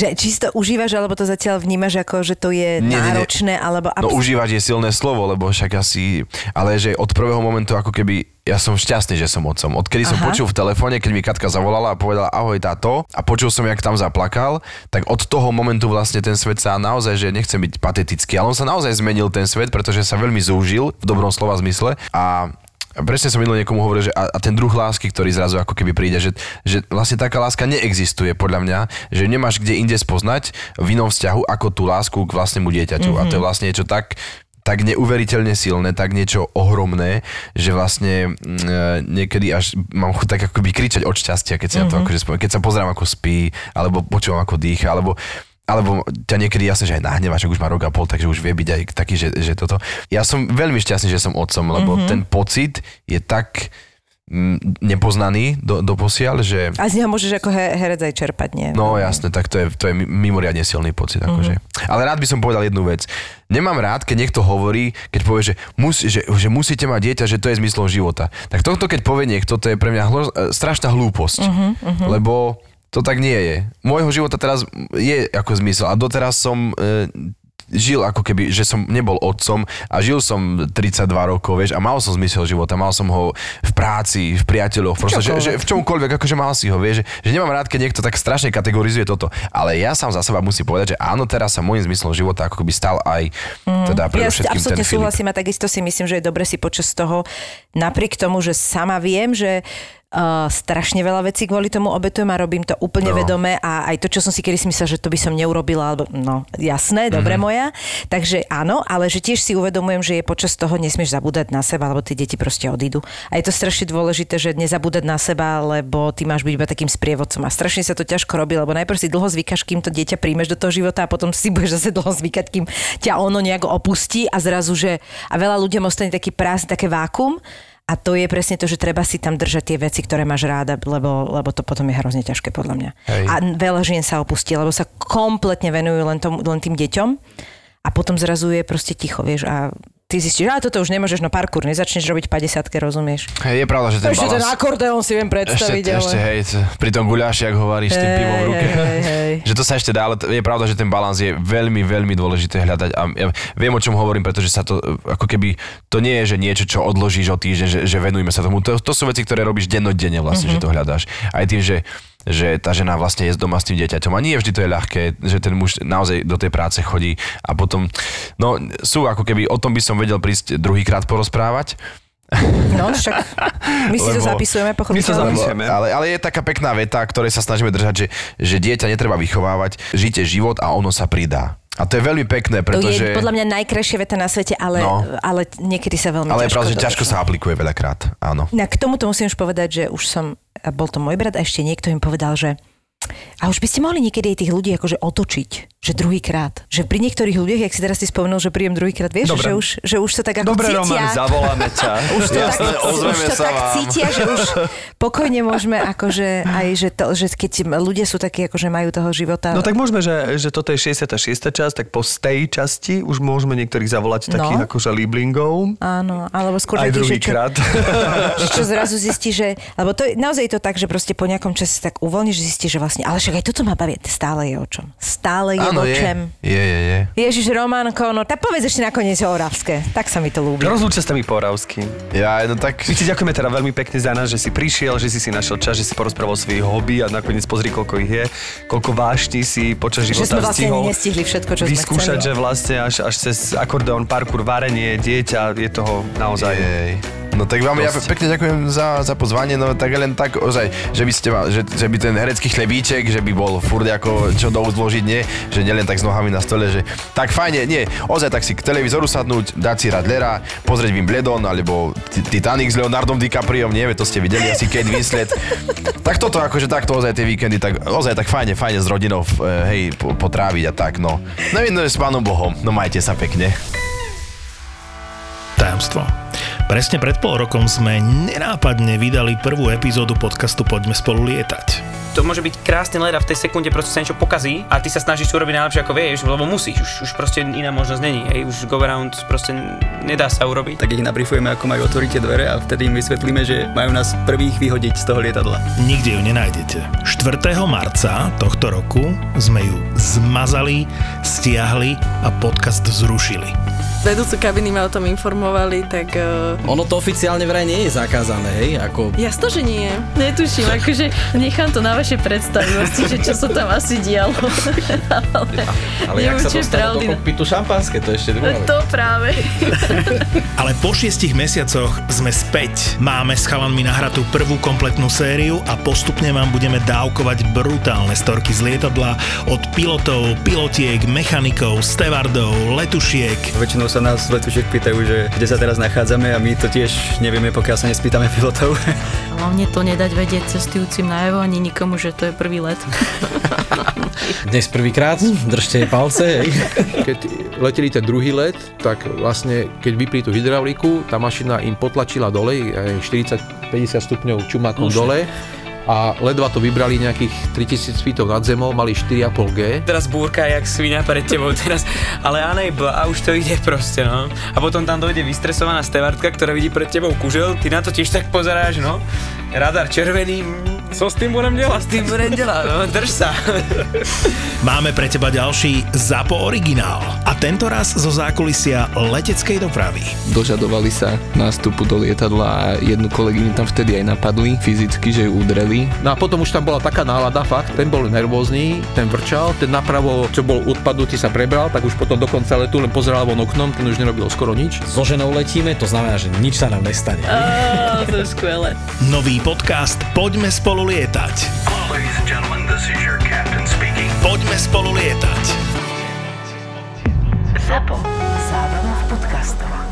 Speaker 3: že či si to užívaš, alebo to zatiaľ vnímaš ako, že to je
Speaker 5: Nie, nie, nie.
Speaker 3: náročné, alebo...
Speaker 5: No užívať je silné slovo, lebo však asi, ale že od prvého momentu ako keby ja som šťastný, že som otcom. Odkedy som
Speaker 3: Aha.
Speaker 5: počul v telefóne, keď mi Katka zavolala a povedala ahoj táto a počul som, jak tam zaplakal, tak od toho momentu vlastne ten svet sa naozaj, že nechcem byť patetický, ale on sa naozaj zmenil ten svet, pretože sa veľmi zúžil v dobrom slova zmysle a Presne som minulý niekomu hovoril, že a, a ten druh lásky, ktorý zrazu ako keby príde, že, že vlastne taká láska neexistuje podľa mňa, že nemáš kde inde spoznať v inom vzťahu ako tú lásku k vlastnému dieťaťu. Mm-hmm. A to je vlastne niečo tak, tak neuveriteľne silné, tak niečo ohromné, že vlastne mm, e, niekedy až mám chuť tak akoby kričať od šťastia, keď, si mm-hmm. na to akože spomínam, keď sa pozerám ako spí, alebo počúvam ako dýcha, alebo alebo ťa niekedy jasne, že aj nahneva, že už má rok a pol, takže už vie byť aj taký, že, že toto. Ja som veľmi šťastný, že som otcom, lebo mm-hmm. ten pocit je tak mm, nepoznaný do, do posiaľ, že
Speaker 3: A z neho môžeš ako he- herec aj čerpať, nie?
Speaker 5: No jasné, tak to je, to je mi- mimoriadne silný pocit. Akože. Ale rád by som povedal jednu vec. Nemám rád, keď niekto hovorí, keď povie, že, mus, že, že musíte mať dieťa, že to je zmyslom života. Tak toto, keď povie niekto, to je pre mňa hlo, e, strašná hlúposť. Lebo to tak nie je. Môjho života teraz je ako zmysel. A doteraz som e, žil ako keby, že som nebol otcom a žil som 32 rokov, vieš, a mal som zmysel života, mal som ho v práci, v priateľoch, proste, že, že, v čomkoľvek, akože mal si ho, vieš, že, že nemám rád, keď niekto tak strašne kategorizuje toto, ale ja sám za seba musím povedať, že áno, teraz sa môjim zmyslom života ako keby stal aj teda
Speaker 3: Ja
Speaker 5: predovšetkým ten
Speaker 3: absolútne súhlasím a takisto si myslím, že je dobre si počas toho, napriek tomu, že sama viem, že Uh, strašne veľa vecí kvôli tomu obetujem a robím to úplne no. Vedome a aj to, čo som si kedy si myslela, že to by som neurobila, alebo no jasné,
Speaker 5: Mhm.
Speaker 3: dobre moja. Takže áno, ale že tiež si uvedomujem, že je počas toho nesmieš zabúdať na seba, lebo tie deti proste odídu. A je to strašne dôležité, že nezabúdať na seba, lebo ty máš byť iba takým sprievodcom. A strašne sa to ťažko robí, lebo najprv si dlho zvykaš, kým to dieťa príjmeš do toho života a potom si budeš zase dlho zvykať, kým ťa ono nejako opustí a zrazu, že a veľa ľuďom ostane taký prázdny, také vákum. A to je presne to, že treba si tam držať tie veci, ktoré máš ráda, lebo, lebo to potom je hrozne ťažké podľa mňa.
Speaker 5: Hej.
Speaker 3: A veľa žien sa opustí, lebo sa kompletne venujú len, tomu, len tým deťom a potom zrazu je proste ticho, vieš, a ty zistíš, že toto už nemôžeš, no parkour, nezačneš robiť 50 rozumieš.
Speaker 5: Hej, je pravda, že ten
Speaker 3: Ešte ten
Speaker 5: balans...
Speaker 3: akordeón si viem
Speaker 5: Ešte,
Speaker 3: predstaviť, ale...
Speaker 5: ešte, hej, pri tom guľáši, ak hovoríš, s tým
Speaker 3: Hej,
Speaker 5: pivom v ruke.
Speaker 3: hej, hej.
Speaker 5: Že to sa ešte dá, ale je pravda, že ten balans je veľmi, veľmi dôležité hľadať a ja viem, o čom hovorím, pretože sa to, e, ako keby, to nie je, že niečo, čo odložíš o týždeň, že, že venujme sa tomu. To, to sú veci, ktoré robíš dennodenne vlastne,
Speaker 3: Mhm.
Speaker 5: mm-hmm. že to hľadáš. Aj tým, že že tá žena vlastne je doma s tým dieťaťom a nie vždy to je ľahké, že ten muž naozaj do tej práce chodí a potom, no sú ako keby, o tom by som vedel prísť druhýkrát porozprávať,
Speaker 3: No, však my si to
Speaker 5: Lebo-
Speaker 3: zapisujeme, pochopiteľne.
Speaker 4: My to
Speaker 5: Lebo,
Speaker 4: Píšeme.
Speaker 5: ale, ale je taká pekná veta, ktorej sa snažíme držať, že, že dieťa netreba vychovávať, žite život a ono sa pridá. A to je veľmi pekné,
Speaker 3: To
Speaker 5: pretože...
Speaker 3: je podľa mňa najkrajšia veta na svete, ale,
Speaker 5: No.
Speaker 3: ale niekedy sa veľmi
Speaker 5: ale
Speaker 3: ťažko
Speaker 5: pravda, že ťažko sa aplikuje veľakrát, áno.
Speaker 3: No, k tomuto musím už povedať, že už som, a bol to môj brat a ešte niekto im povedal, že a už by ste mohli niekedy aj tých ľudí akože otočiť, že druhýkrát. Že pri niektorých ľuďoch, jak si teraz si spomenul, že príjem druhýkrát, vieš,
Speaker 4: Dobre.
Speaker 3: že už, že už sa tak ako
Speaker 4: Dobre,
Speaker 3: cítia.
Speaker 4: Roman, zavoláme ťa.
Speaker 3: už to, tak,
Speaker 5: Jasné,
Speaker 3: už to tak
Speaker 5: vám.
Speaker 3: cítia, že už pokojne môžeme akože aj, že, to, že keď ľudia sú takí, akože majú toho života.
Speaker 4: No tak môžeme, že, že toto je 66. časť, tak po tej časti už môžeme niektorých zavolať
Speaker 3: No.
Speaker 4: takých akože líblingov.
Speaker 3: Áno, alebo skôr
Speaker 4: Aj
Speaker 3: čo,
Speaker 4: druhýkrát.
Speaker 3: že čo zrazu zistí, že... Lebo to naozaj je to tak, že proste po nejakom čase tak uvoľníš, že zistí, že vlastne... Ale však aj toto ma baví, stále je o čom. Stále je
Speaker 5: Áno, je.
Speaker 3: vočem.
Speaker 5: Je, je, je.
Speaker 3: Ježiš, Románko, no tak povedz ešte nakoniec o Oravské. Tak sa mi to ľúbi.
Speaker 4: Rozlúč sa s tými po oravsky.
Speaker 5: Ja, no tak...
Speaker 4: My ti ďakujeme teda veľmi pekne za nás, že si prišiel, že si si našiel čas, že si porozprával o svojich hobby a nakoniec pozri, koľko ich je, koľko vášni si počas
Speaker 3: Že
Speaker 4: života
Speaker 3: sme vlastne
Speaker 4: stihol
Speaker 3: nestihli všetko, čo sme
Speaker 4: vyskúšať,
Speaker 3: chceli.
Speaker 4: že vlastne až, až cez akordeón, parkour, varenie, dieťa, je toho naozaj.
Speaker 5: Jej. No tak vám ja
Speaker 4: Dosť.
Speaker 5: pekne ďakujem za, za pozvanie, no tak len tak ozaj, že by, ste ma, že, že by ten herecký chlebíček, že by bol furt ako čo do úst vložiť, nie, že nielen tak s nohami na stole, že tak fajne, nie, ozaj tak si k televízoru sadnúť, dať si Radlera, pozrieť Wimbledon, alebo Ti- Titanic s Leonardom DiCapriom, nie, to ste videli asi Kate Winslet. tak toto akože takto ozaj tie víkendy, tak ozaj tak fajne, fajne s rodinou, eh, hej, po- potráviť a tak, no. No, no s pánom Bohom, no majte sa pekne.
Speaker 6: Tajomstvo. Presne pred pol rokom sme nenápadne vydali prvú epizódu podcastu Poďme spolu lietať.
Speaker 7: To môže byť krásny let a v tej sekunde proste sa niečo pokazí a ty sa snažíš urobiť najlepšie ako vieš, lebo musíš, už, už proste iná možnosť není, hej, už go around proste nedá sa urobiť.
Speaker 8: tak ich nabrifujeme, ako majú otvoriť tie dvere a vtedy im vysvetlíme, že majú nás prvých vyhodiť z toho lietadla.
Speaker 6: Nikde ju nenájdete. 4. marca tohto roku sme ju zmazali, stiahli a podcast zrušili.
Speaker 9: Vedúcu kabiny ma o tom informovali, tak... Uh,
Speaker 10: Ono to oficiálne vraj nie je zakázané, hej, ako...
Speaker 9: jasno, že nie. Netuším, akože nechám to na vaše predstavivosti, že čo sa tam asi dialo. Ale,
Speaker 10: Ale jak sa dostalo do
Speaker 9: pravdy.
Speaker 10: kokpitu šampanské, to je ešte druhá.
Speaker 9: To práve.
Speaker 6: Ale po šiestich mesiacoch sme späť. Máme s chalanmi nahratú prvú kompletnú sériu a postupne vám budeme dávkovať brutálne storky z lietadla od pilotov, pilotiek, mechanikov, stevardov, letušiek.
Speaker 8: Väčšinou sa nás letušiek pýtajú, že kde sa teraz nachádzame a my to tiež nevieme, pokiaľ sa nespýtame pilotov.
Speaker 9: Hlavne to nedať vedieť cestujúcim najavo ani nikomu, že to je prvý let.
Speaker 10: Dnes prvýkrát, držte palce.
Speaker 11: Keď leteli ten druhý let, tak vlastne keď vypli tú hydrauliku, tá mašina im potlačila dole, aj 40-50 stupňov čumakom
Speaker 10: Už.
Speaker 11: dole a ledva to vybrali nejakých 3000 feetov nad zemou, mali 4,5G.
Speaker 7: Teraz búrka jak svinia pred tebou teraz, ale unable a už to ide proste, no. A potom tam dojde vystresovaná stevardka, ktorá vidí pred tebou kužel, ty na to tiež tak pozeráš, no. Radar červený, mm, co s tým budem delať? S tým budem delať, no, drž sa.
Speaker 6: Máme pre teba ďalší ZAPO originál a tento raz zo zákulisia leteckej dopravy.
Speaker 12: Dožadovali sa nástupu do lietadla a jednu kolegyňu tam vtedy aj napadli fyzicky, že ju udreli.
Speaker 11: No a potom už tam bola taká nálada, fakt, ten bol nervózny, ten vrčal, ten napravo, čo bol odpadnutý, sa prebral, tak už potom dokonca letu len pozeral von oknom, ten už nerobil skoro nič.
Speaker 10: So ženou letíme, to znamená, že nič sa nám nestane.
Speaker 9: Á, to je skvelé.
Speaker 6: Nový podcast Poďme spolu lietať. Poďme spolu lietať.
Speaker 1: ZAPO. Zábrná v podcastovách.